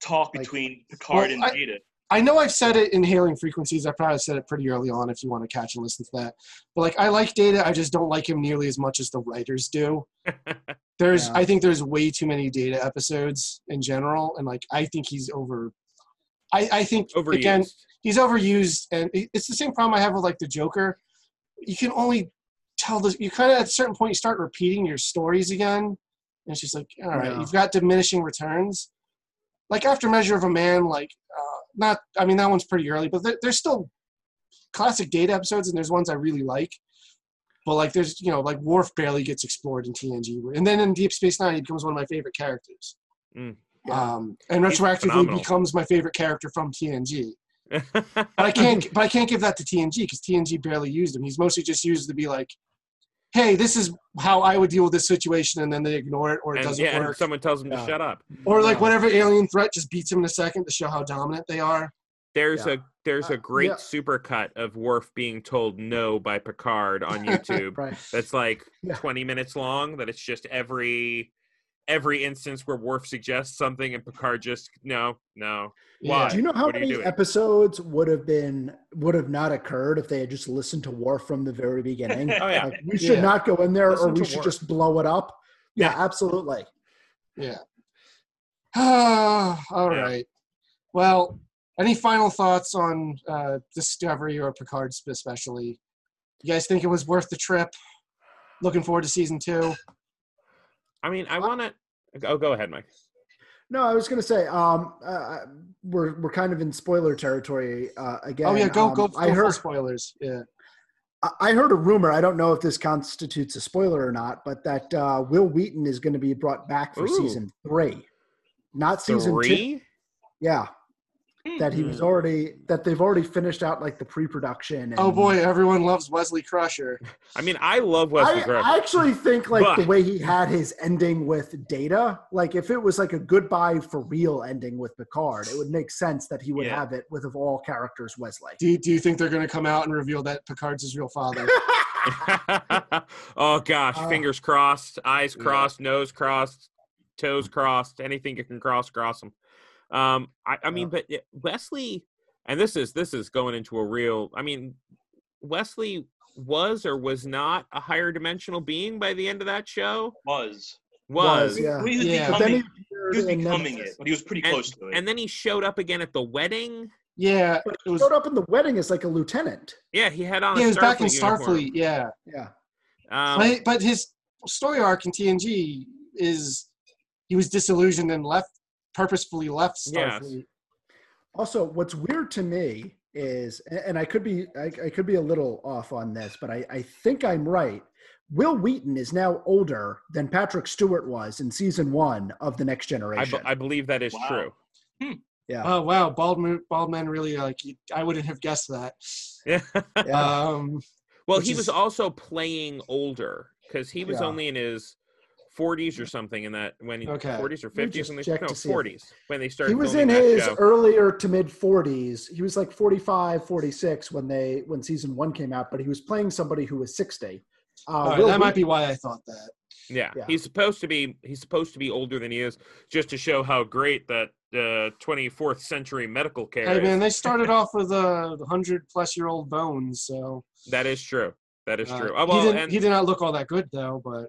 talk Like- between Picard Well, and I- Data. I know I've said it in hailing frequencies. I probably said it pretty early on. If you want to catch and listen to that, but like I like Data, I just don't like him nearly as much as the writers do. There's, Yeah. I think there's way too many Data episodes in general, and like I think he's over. I, I think overused. again he's overused, and it's the same problem I have with like the Joker. You can only tell this. You kind of at a certain point you start repeating your stories again, and it's just like all right, Yeah. you've got diminishing returns. Like after Measure of a Man, like not. I mean that one's pretty early, but there, there's still classic Data episodes, and there's ones I really like. But like there's you know like Worf barely gets explored in TNG, and then in Deep Space Nine he becomes one of my favorite characters. Mm. Um, and He's retroactively phenomenal. becomes my favorite character from TNG. But I can't. but I can't give that to TNG because TNG barely used him. He's mostly just used to be like, "Hey, this is how I would deal with this situation," and then they ignore it or it and, doesn't yeah, and work. someone tells them Yeah. to shut up. or like Yeah. whatever alien threat just beats him in a second to show how dominant they are. There's Yeah. a there's Uh, a great yeah. supercut of Worf being told no by Picard on YouTube. Right. that's like Yeah. 20 minutes long. That it's just every every instance where Worf suggests something and Picard just no no. Why? Do you know how What many episodes would have been would have not occurred if they had just listened to Worf from the very beginning? Oh yeah. Like, we should Yeah. not go in there, Listen or we should Worf. just blow it up. Yeah, absolutely. Yeah. All Yeah. right. Well, any final thoughts on uh, Discovery or Picard especially? You guys think it was worth the trip? Looking forward to season two. I mean, I want to. Oh, go ahead, Mike. No, I was going to say, um, uh, we're we're kind of in spoiler territory uh, again. oh yeah, go Um, go. go I full heard spoilers. Yeah. I- I heard a rumor. I don't know if this constitutes a spoiler or not, but that uh, Wil Wheaton is going to be brought back for Ooh. season three, not season two. Three? Yeah, Hmm. That he was Hmm. already that they've already finished out like the pre-production. And Oh boy, everyone loves Wesley Crusher. I mean, I love Wesley I, Crusher. I actually think like the way he had his ending with Data, like if it was like a goodbye for real ending with Picard, it would make sense that he would Yeah. have it with of all characters Wesley. Do you, do you think they're going to come out and reveal that Picard's his real father? oh gosh, Uh, fingers crossed, eyes Yeah. crossed, nose crossed, toes crossed, anything you can cross, cross them. Um, I, I mean, but it- Wesley, and this is this is going into a real. I mean, Wesley was or was not a higher dimensional being by the end of that show. was. Was, Was, yeah. He was Yeah. But then he becoming, he was becoming it, but he was pretty And- close to it. and then he showed up again at the wedding. yeah, But he was. showed up in the wedding as like a lieutenant. Yeah, he had on. Yeah, a he was back in Starfleet uniform. Yeah, Yeah. Um, but, but his story arc in TNG is he was disillusioned and left purposefully left Yes. Also, what's weird to me is, and I could be, I, I could be a little off on this, but I, I think I'm right. Wil Wheaton is now older than Patrick Stewart was in season one of The Next Generation. be- I believe that is Wow. true. yeah. Oh wow, bald mo- bald men really like. I wouldn't have guessed that. Yeah. yeah. Um, Well, he is- was also playing older because he was Yeah. only in his 40s or something in that when he, Okay. 40s or Let me 50s just when they check no to see if- 40s when they started he was in his show. earlier to mid 40s. He was like 45, 46 when they when season one came out, but he was playing somebody who was 60. Uh, all right, Will that might be why I thought that. yeah. yeah. he's supposed to be he's supposed to be older than he is just to show how great that uh, 24th century medical care Hey is. man, they started off with a uh, hundred plus year old bones, so that is true. That is uh, true. Oh, he didn't. and He did not look all that good though, but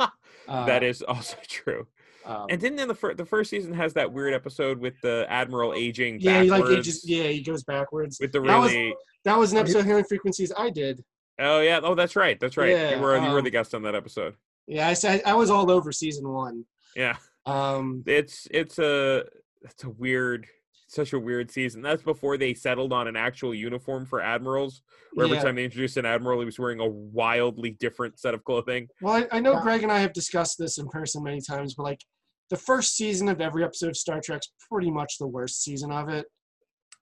uh, that is also true. Um, And didn't in the first the first season has that weird episode with the admiral aging yeah, he like backwards it just yeah, he goes backwards. with the That was- really That was an episode of Hailing Frequencies I did. Oh yeah. Oh, that's right. That's right. Yeah, you were you were um, the guest on that episode. Yeah, I said I was all over season one. Yeah. Um, It's it's a it's a weird such a weird season. That's before they settled on an actual uniform for admirals. Where every time they introduced an admiral, he was wearing a wildly different set of clothing. Well, I, I know Yeah. Greg and I have discussed this in person many times, but like the first season of every episode of Star Trek's pretty much the worst season of it.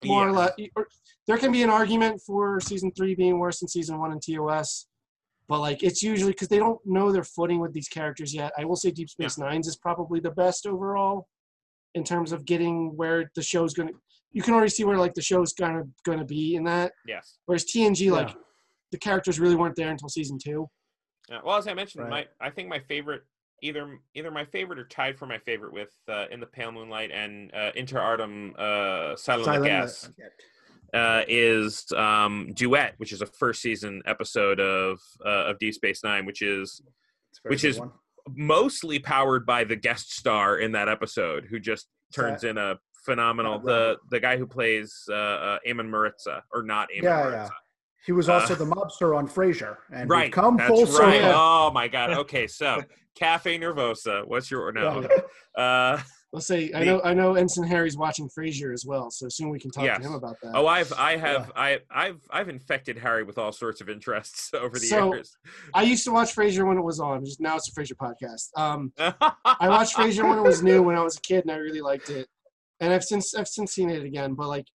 More or less, or, there can be an argument for season three being worse than season one in TOS, but like it's usually because they don't know their footing with these characters yet. I will say Deep Space Nines is probably the best overall in terms of getting where the show's gonna. You can already see where like the show's kind of gonna be in that. Yes. Whereas TNG, like Yeah. the characters really weren't there until season two. Yeah, well, as I mentioned, Right. my I think my favorite either either my favorite or tied for my favorite with uh, in the pale moonlight and uh, inter artem uh, silent, Silent gas uh, is um, duet, which is a first season episode of uh, of Deep Space Nine, which is It's a very Which is- one. Mostly powered by the guest star in that episode, who just turns in a phenomenal the the guy who plays uh, uh, Aamin Marritza or not Eamon Yeah, Maritza. He was Uh, also the mobster on Frasier, and Right, come that's full right. circle. Oh my god. Okay, so Cafe Nervosa. What's your no? Yeah. Uh, Let's say I know I know Ensign Harry's watching Frasier as well, so soon we can talk Yes. to him about that. oh, I've I have I I've I've infected Harry with all sorts of interests over the So- years. I used to watch Frasier when it was on. Just now it's a Frasier podcast. Um, I watched Frasier when it was new when I was a kid, and I really liked it. And I've since I've since seen it again, but like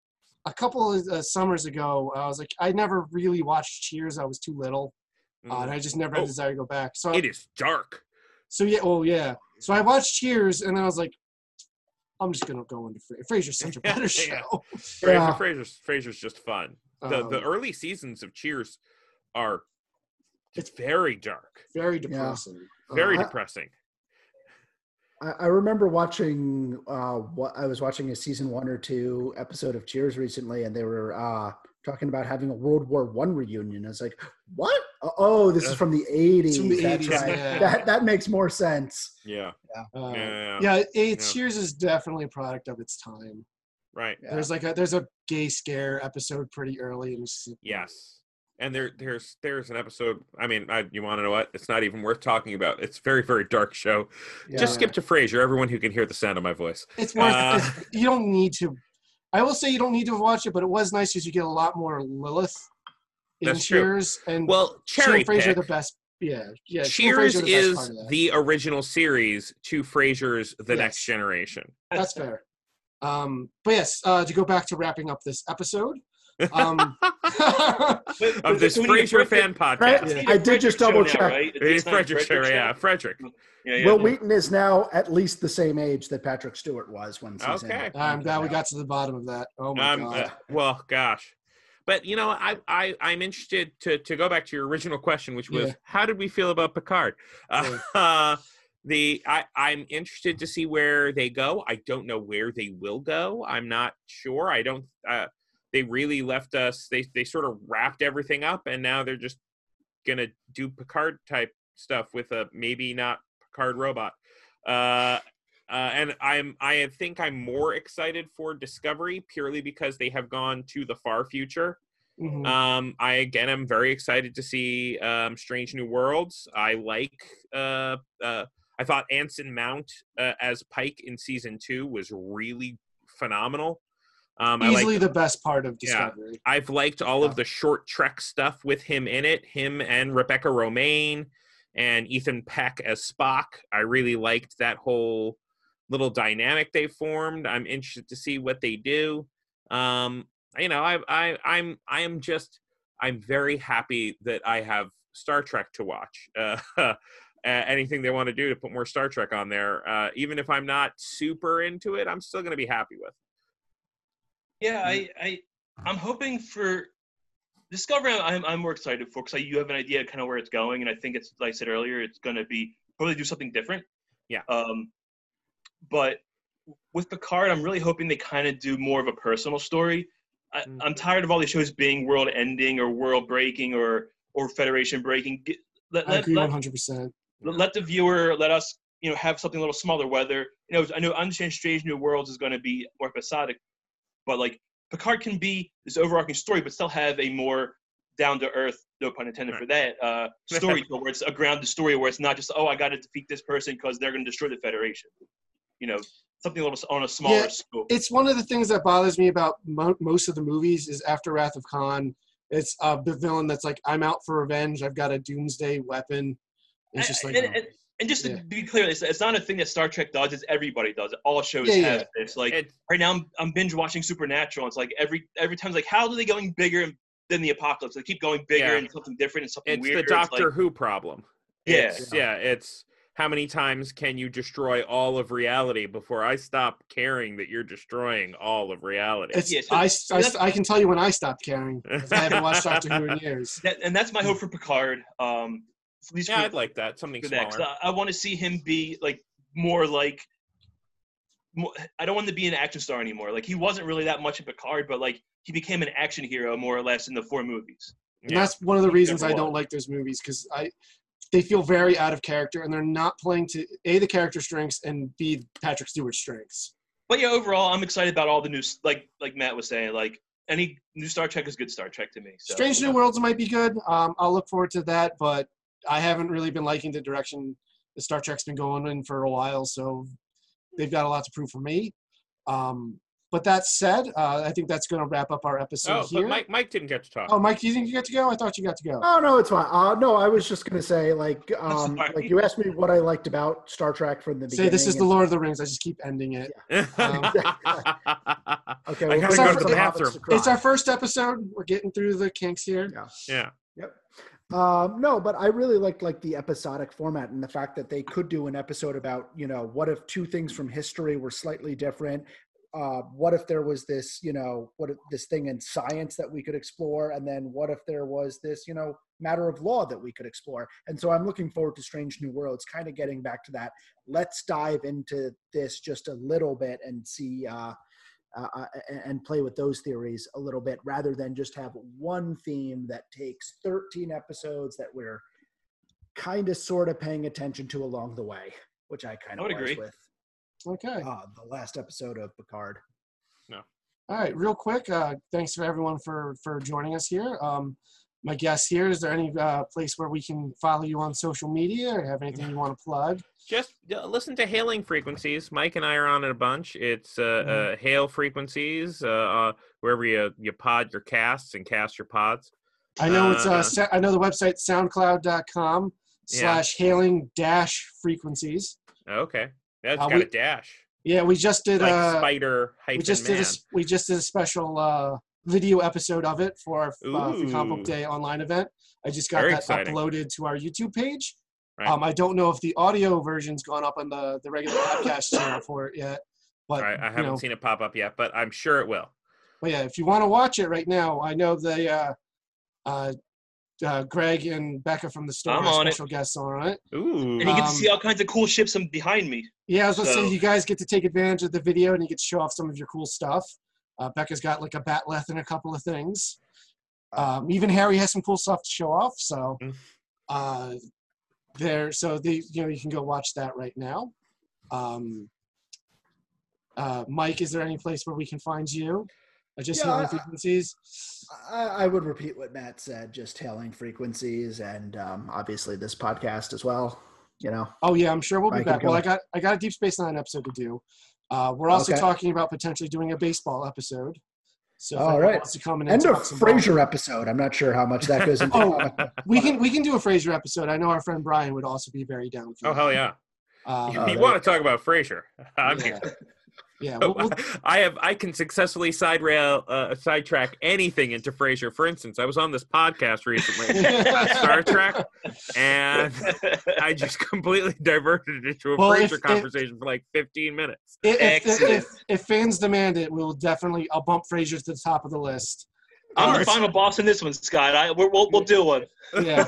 a couple of uh, summers ago, I was like, I never really watched Cheers. I was too little, uh, and I just never had Oh. a desire to go back. So it is dark. so yeah, oh yeah. So I watched Cheers, and then I was like, I'm just gonna go into Frasier. Frasier's such a better Yeah. show. Frasier, Yeah. Frasier's Frasier's just fun. The the Um, early seasons of Cheers are It's- very dark, very Yeah. depressing. very Uh, depressing. I, I remember watching uh, what I was watching a season one or two episode of Cheers recently, and they were uh, talking about having a World War One reunion. I was like, "What? Oh, this is from the '80s. from the That's 80s, right. yeah. That that makes more sense." yeah, yeah, yeah, yeah, it, Yeah. Cheers is definitely a product of its time. right. Yeah. There's like a there's a gay scare episode pretty early, and it's, Yes. And there, there's, there's an episode. I mean, I, you want to know what? It's not even worth talking about. It's a very, very dark show. Just skip to Frasier. Everyone who can hear the sound of my voice. it's worth. Uh, it's, you don't need to. I will say you don't need to watch it, but it was nice because you get a lot more Lilith in That's true. Cheers, and Well, cherry and Frasier pick. are the best. Yeah, yeah. Cheers the is part of that. the original series to Frasier's The Yes. Next Generation. That's fair. Um, but yes, uh, to go back to wrapping up this episode. Um, Of this So we need a Frasier Frederick- fan Right. podcast. It's I a did just Frederick show double now, check. right? It's It's not Frederick, show, Frederick yeah. Frederick. Yeah, yeah. Wil Wheaton is now at least the same age that Patrick Stewart was when season. Okay. I'm glad we got to the bottom of that. Oh my Um, god. uh, well, gosh, but you know, I, I, I'm interested to to go back to your original question, which was, Yeah. how did we feel about Picard? Uh, the I, I'm interested to see where they go. I don't know where they will go. I'm not sure. I don't. Uh, they really left us. They they sort of wrapped everything up, and now they're just gonna do Picard type stuff with a maybe not Picard robot. Uh, uh, and I'm I think I'm more excited for Discovery purely because they have gone to the far future. Mhm. Um, I again am very excited to see um, Strange New Worlds. I like. Uh, uh, I thought Anson Mount uh, as Pike in season two was really phenomenal. Um, I like Easily the best part of Yeah. Discovery. I've liked all of the short Trek stuff with him in it. Him and Rebecca Romijn and Ethan Peck as Spock. I really liked that whole little dynamic they formed. I'm interested to see what they do. Um, you know, I, I, I'm, I am just, I'm very happy that I have Star Trek to watch. Uh, anything they want to do to put more Star Trek on there, uh, even if I'm not super into it, I'm still going to be happy with. Yeah, I, I, I'm hoping for Discovery. I'm, I'm more excited for because you have an idea kind of where it's going, and I think it's like I said earlier, it's going to be probably do something different. Yeah. Um, but with Picard, I'm really hoping they kind of do more of a personal story. I, Mm. I'm tired of all these shows being world ending or world breaking or or Federation breaking. Get, let, I let, agree 100%. let let the viewer let us you know have something a little smaller whether you know i know understand strange new worlds is going to be more episodic but like picard can be this overarching story but still have a more down to earth no pun intended for that uh story where it's a grounded story where it's not just oh i got to defeat this person because they're going to destroy the federation you know something a little s- on a smaller Yeah, scope It's one of the things that bothers me about mo- most of the movies is after Wrath of Khan, it's a the villain that's like, I'm out for revenge. I've got a doomsday weapon. It's just like, and, oh. and, and just to Yeah. be clear, it's, it's not a thing that Star Trek does. It's everybody does it. All shows Yeah, have yeah. this. Like It- right now, I'm, I'm binge watching Supernatural. It's like every every time, it's like how are they going bigger than the apocalypse? They keep going bigger Yeah. and something different and something it's weird. It's the Doctor like, Who problem. Yeah. It's, yeah, it's how many times can you destroy all of reality before I stop caring that you're destroying all of reality? yeah, so- I, so I, I can tell you when I stopped caring. I haven't watched Doctor Who in years. that, and that's my hope for Picard. Um, at least yeah, for, I'd like that. Something for that. 'cause smaller. I, I want to see him be like more like. More, I don't want him to be an action star anymore. Like he wasn't really that much in Picard, but like he became an action hero more or less in the four movies. And Yeah. that's one of the He reasons I don't was. like those movies because I they feel very out of character and they're not playing to a the character strengths and b Patrick Stewart's strengths. But yeah, overall, I'm excited about all the new, like like Matt was saying, like any new Star Trek is good Star Trek to me. So, Strange New Worlds might be good. Um, I'll look forward to that, but I haven't really been liking the direction the Star Trek's been going in for a while, so they've got a lot to prove for me. Um, but that said, uh, I think that's going to wrap up our episode oh, here. but Mike, Mike didn't get to talk. oh, Mike, you think you got to go? I thought you got to go. Oh no, it's fine. Uh, no, I was just gonna say, like, um, like you asked me what I liked about Star Trek from the beginning. Say this is the Lord of the Rings. I just keep ending it. Okay, I well, gotta go to for the Hobbits bathroom. to. It's our first episode. We're getting through the kinks here. yeah. Yep. Um, no, but I really liked like the episodic format and the fact that they could do an episode about, you know, what if two things from history were slightly different? Uh, what if there was this, you know, what if this thing in science that we could explore, and then what if there was this, you know, matter of law that we could explore? And so I'm looking forward to Strange New Worlds, kind of getting back to that. Let's dive into this just a little bit and see. Uh, uh, uh, and play with those theories a little bit rather than just have one theme that takes 13 episodes that we're kind of sort of paying attention to along the way, which I kind of would agree. with Okay. uh, the last episode of Picard. No. All right, real quick. Uh, thanks for everyone for for joining us here. Um, my guest here. Is there any uh, place where we can follow you on social media or have anything you want to plug? Just uh, listen to hailing frequencies. Mike and I are on it a bunch. It's uh, Mhm. uh, hail frequencies uh, uh, wherever you you pod your casts and cast your pods. I know it's uh, Uh, I know the website soundcloud.com slash hailing dash frequencies. Okay. That's Uh, got we- a dash. Yeah, we just did Like uh, spider we just man. did a, we just did a special uh, video episode of it for our uh, for Comic Book Day online event. I just got Very that exciting. uploaded to our YouTube page. Right. Um, I don't know if the audio version's gone up on the the regular podcast channel for it yet, but All right, I haven't know, seen it pop up yet, but I'm sure it will. But yeah, if you want to watch it right now, I know the uh, uh, uh, Greg and Becca from the store I'm are on it. special guests on it. Ooh. And you get to Um, see all kinds of cool ships in- behind me. Yeah, I was gonna So- say you guys get to take advantage of the video and you get to show off some of your cool stuff. Uh, Becca's got like a bat'leth and a couple of things. Um, even Harry has some cool stuff to show off. So Mm. uh, there, so they, you know, you can go watch that right now. Um, uh, Mike, is there any place where we can find you? Uh, just Yeah, hailing frequencies. I, I would repeat what Matt said, just hailing frequencies and um, obviously this podcast as well. You know, Oh yeah, I'm sure we'll be Mike and back. Well, I got I got a Deep Space Nine episode to do. Uh, we're also Okay. talking about potentially doing a baseball episode. So if All anyone right. wants to come in and end of talk ball- Frasier episode. I'm not sure how much that goes into. Oh, we can we can do a Frasier episode. I know our friend Brian would also be very down for it. Oh hell yeah! Um, Oh, you there want to talk about Frasier? I'm yeah. here. Yeah, we'll, we'll, I have I can successfully side rail uh, sidetrack anything into Frasier. For instance, I was on this podcast recently, about Star Trek, and I just completely diverted it into a Well, Frasier if- conversation for like 15 minutes. if, if, if, if fans demand it, we'll definitely I'll bump Frasier to the top of the list. I'm the final boss in this one, Scott. I, we're, we'll, we'll do one. Yeah,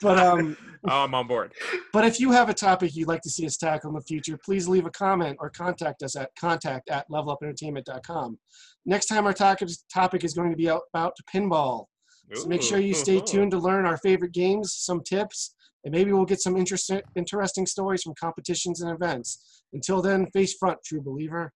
but um, I'm on board. But if you have a topic you'd like to see us tackle in the future, please leave a comment or contact us at contact at levelupentertainment.com. Next time our topic topic is going to be about pinball. So make sure you stay tuned to learn our favorite games, some tips, and maybe we'll get some interesting interesting stories from competitions and events. Until then, face front, true believer.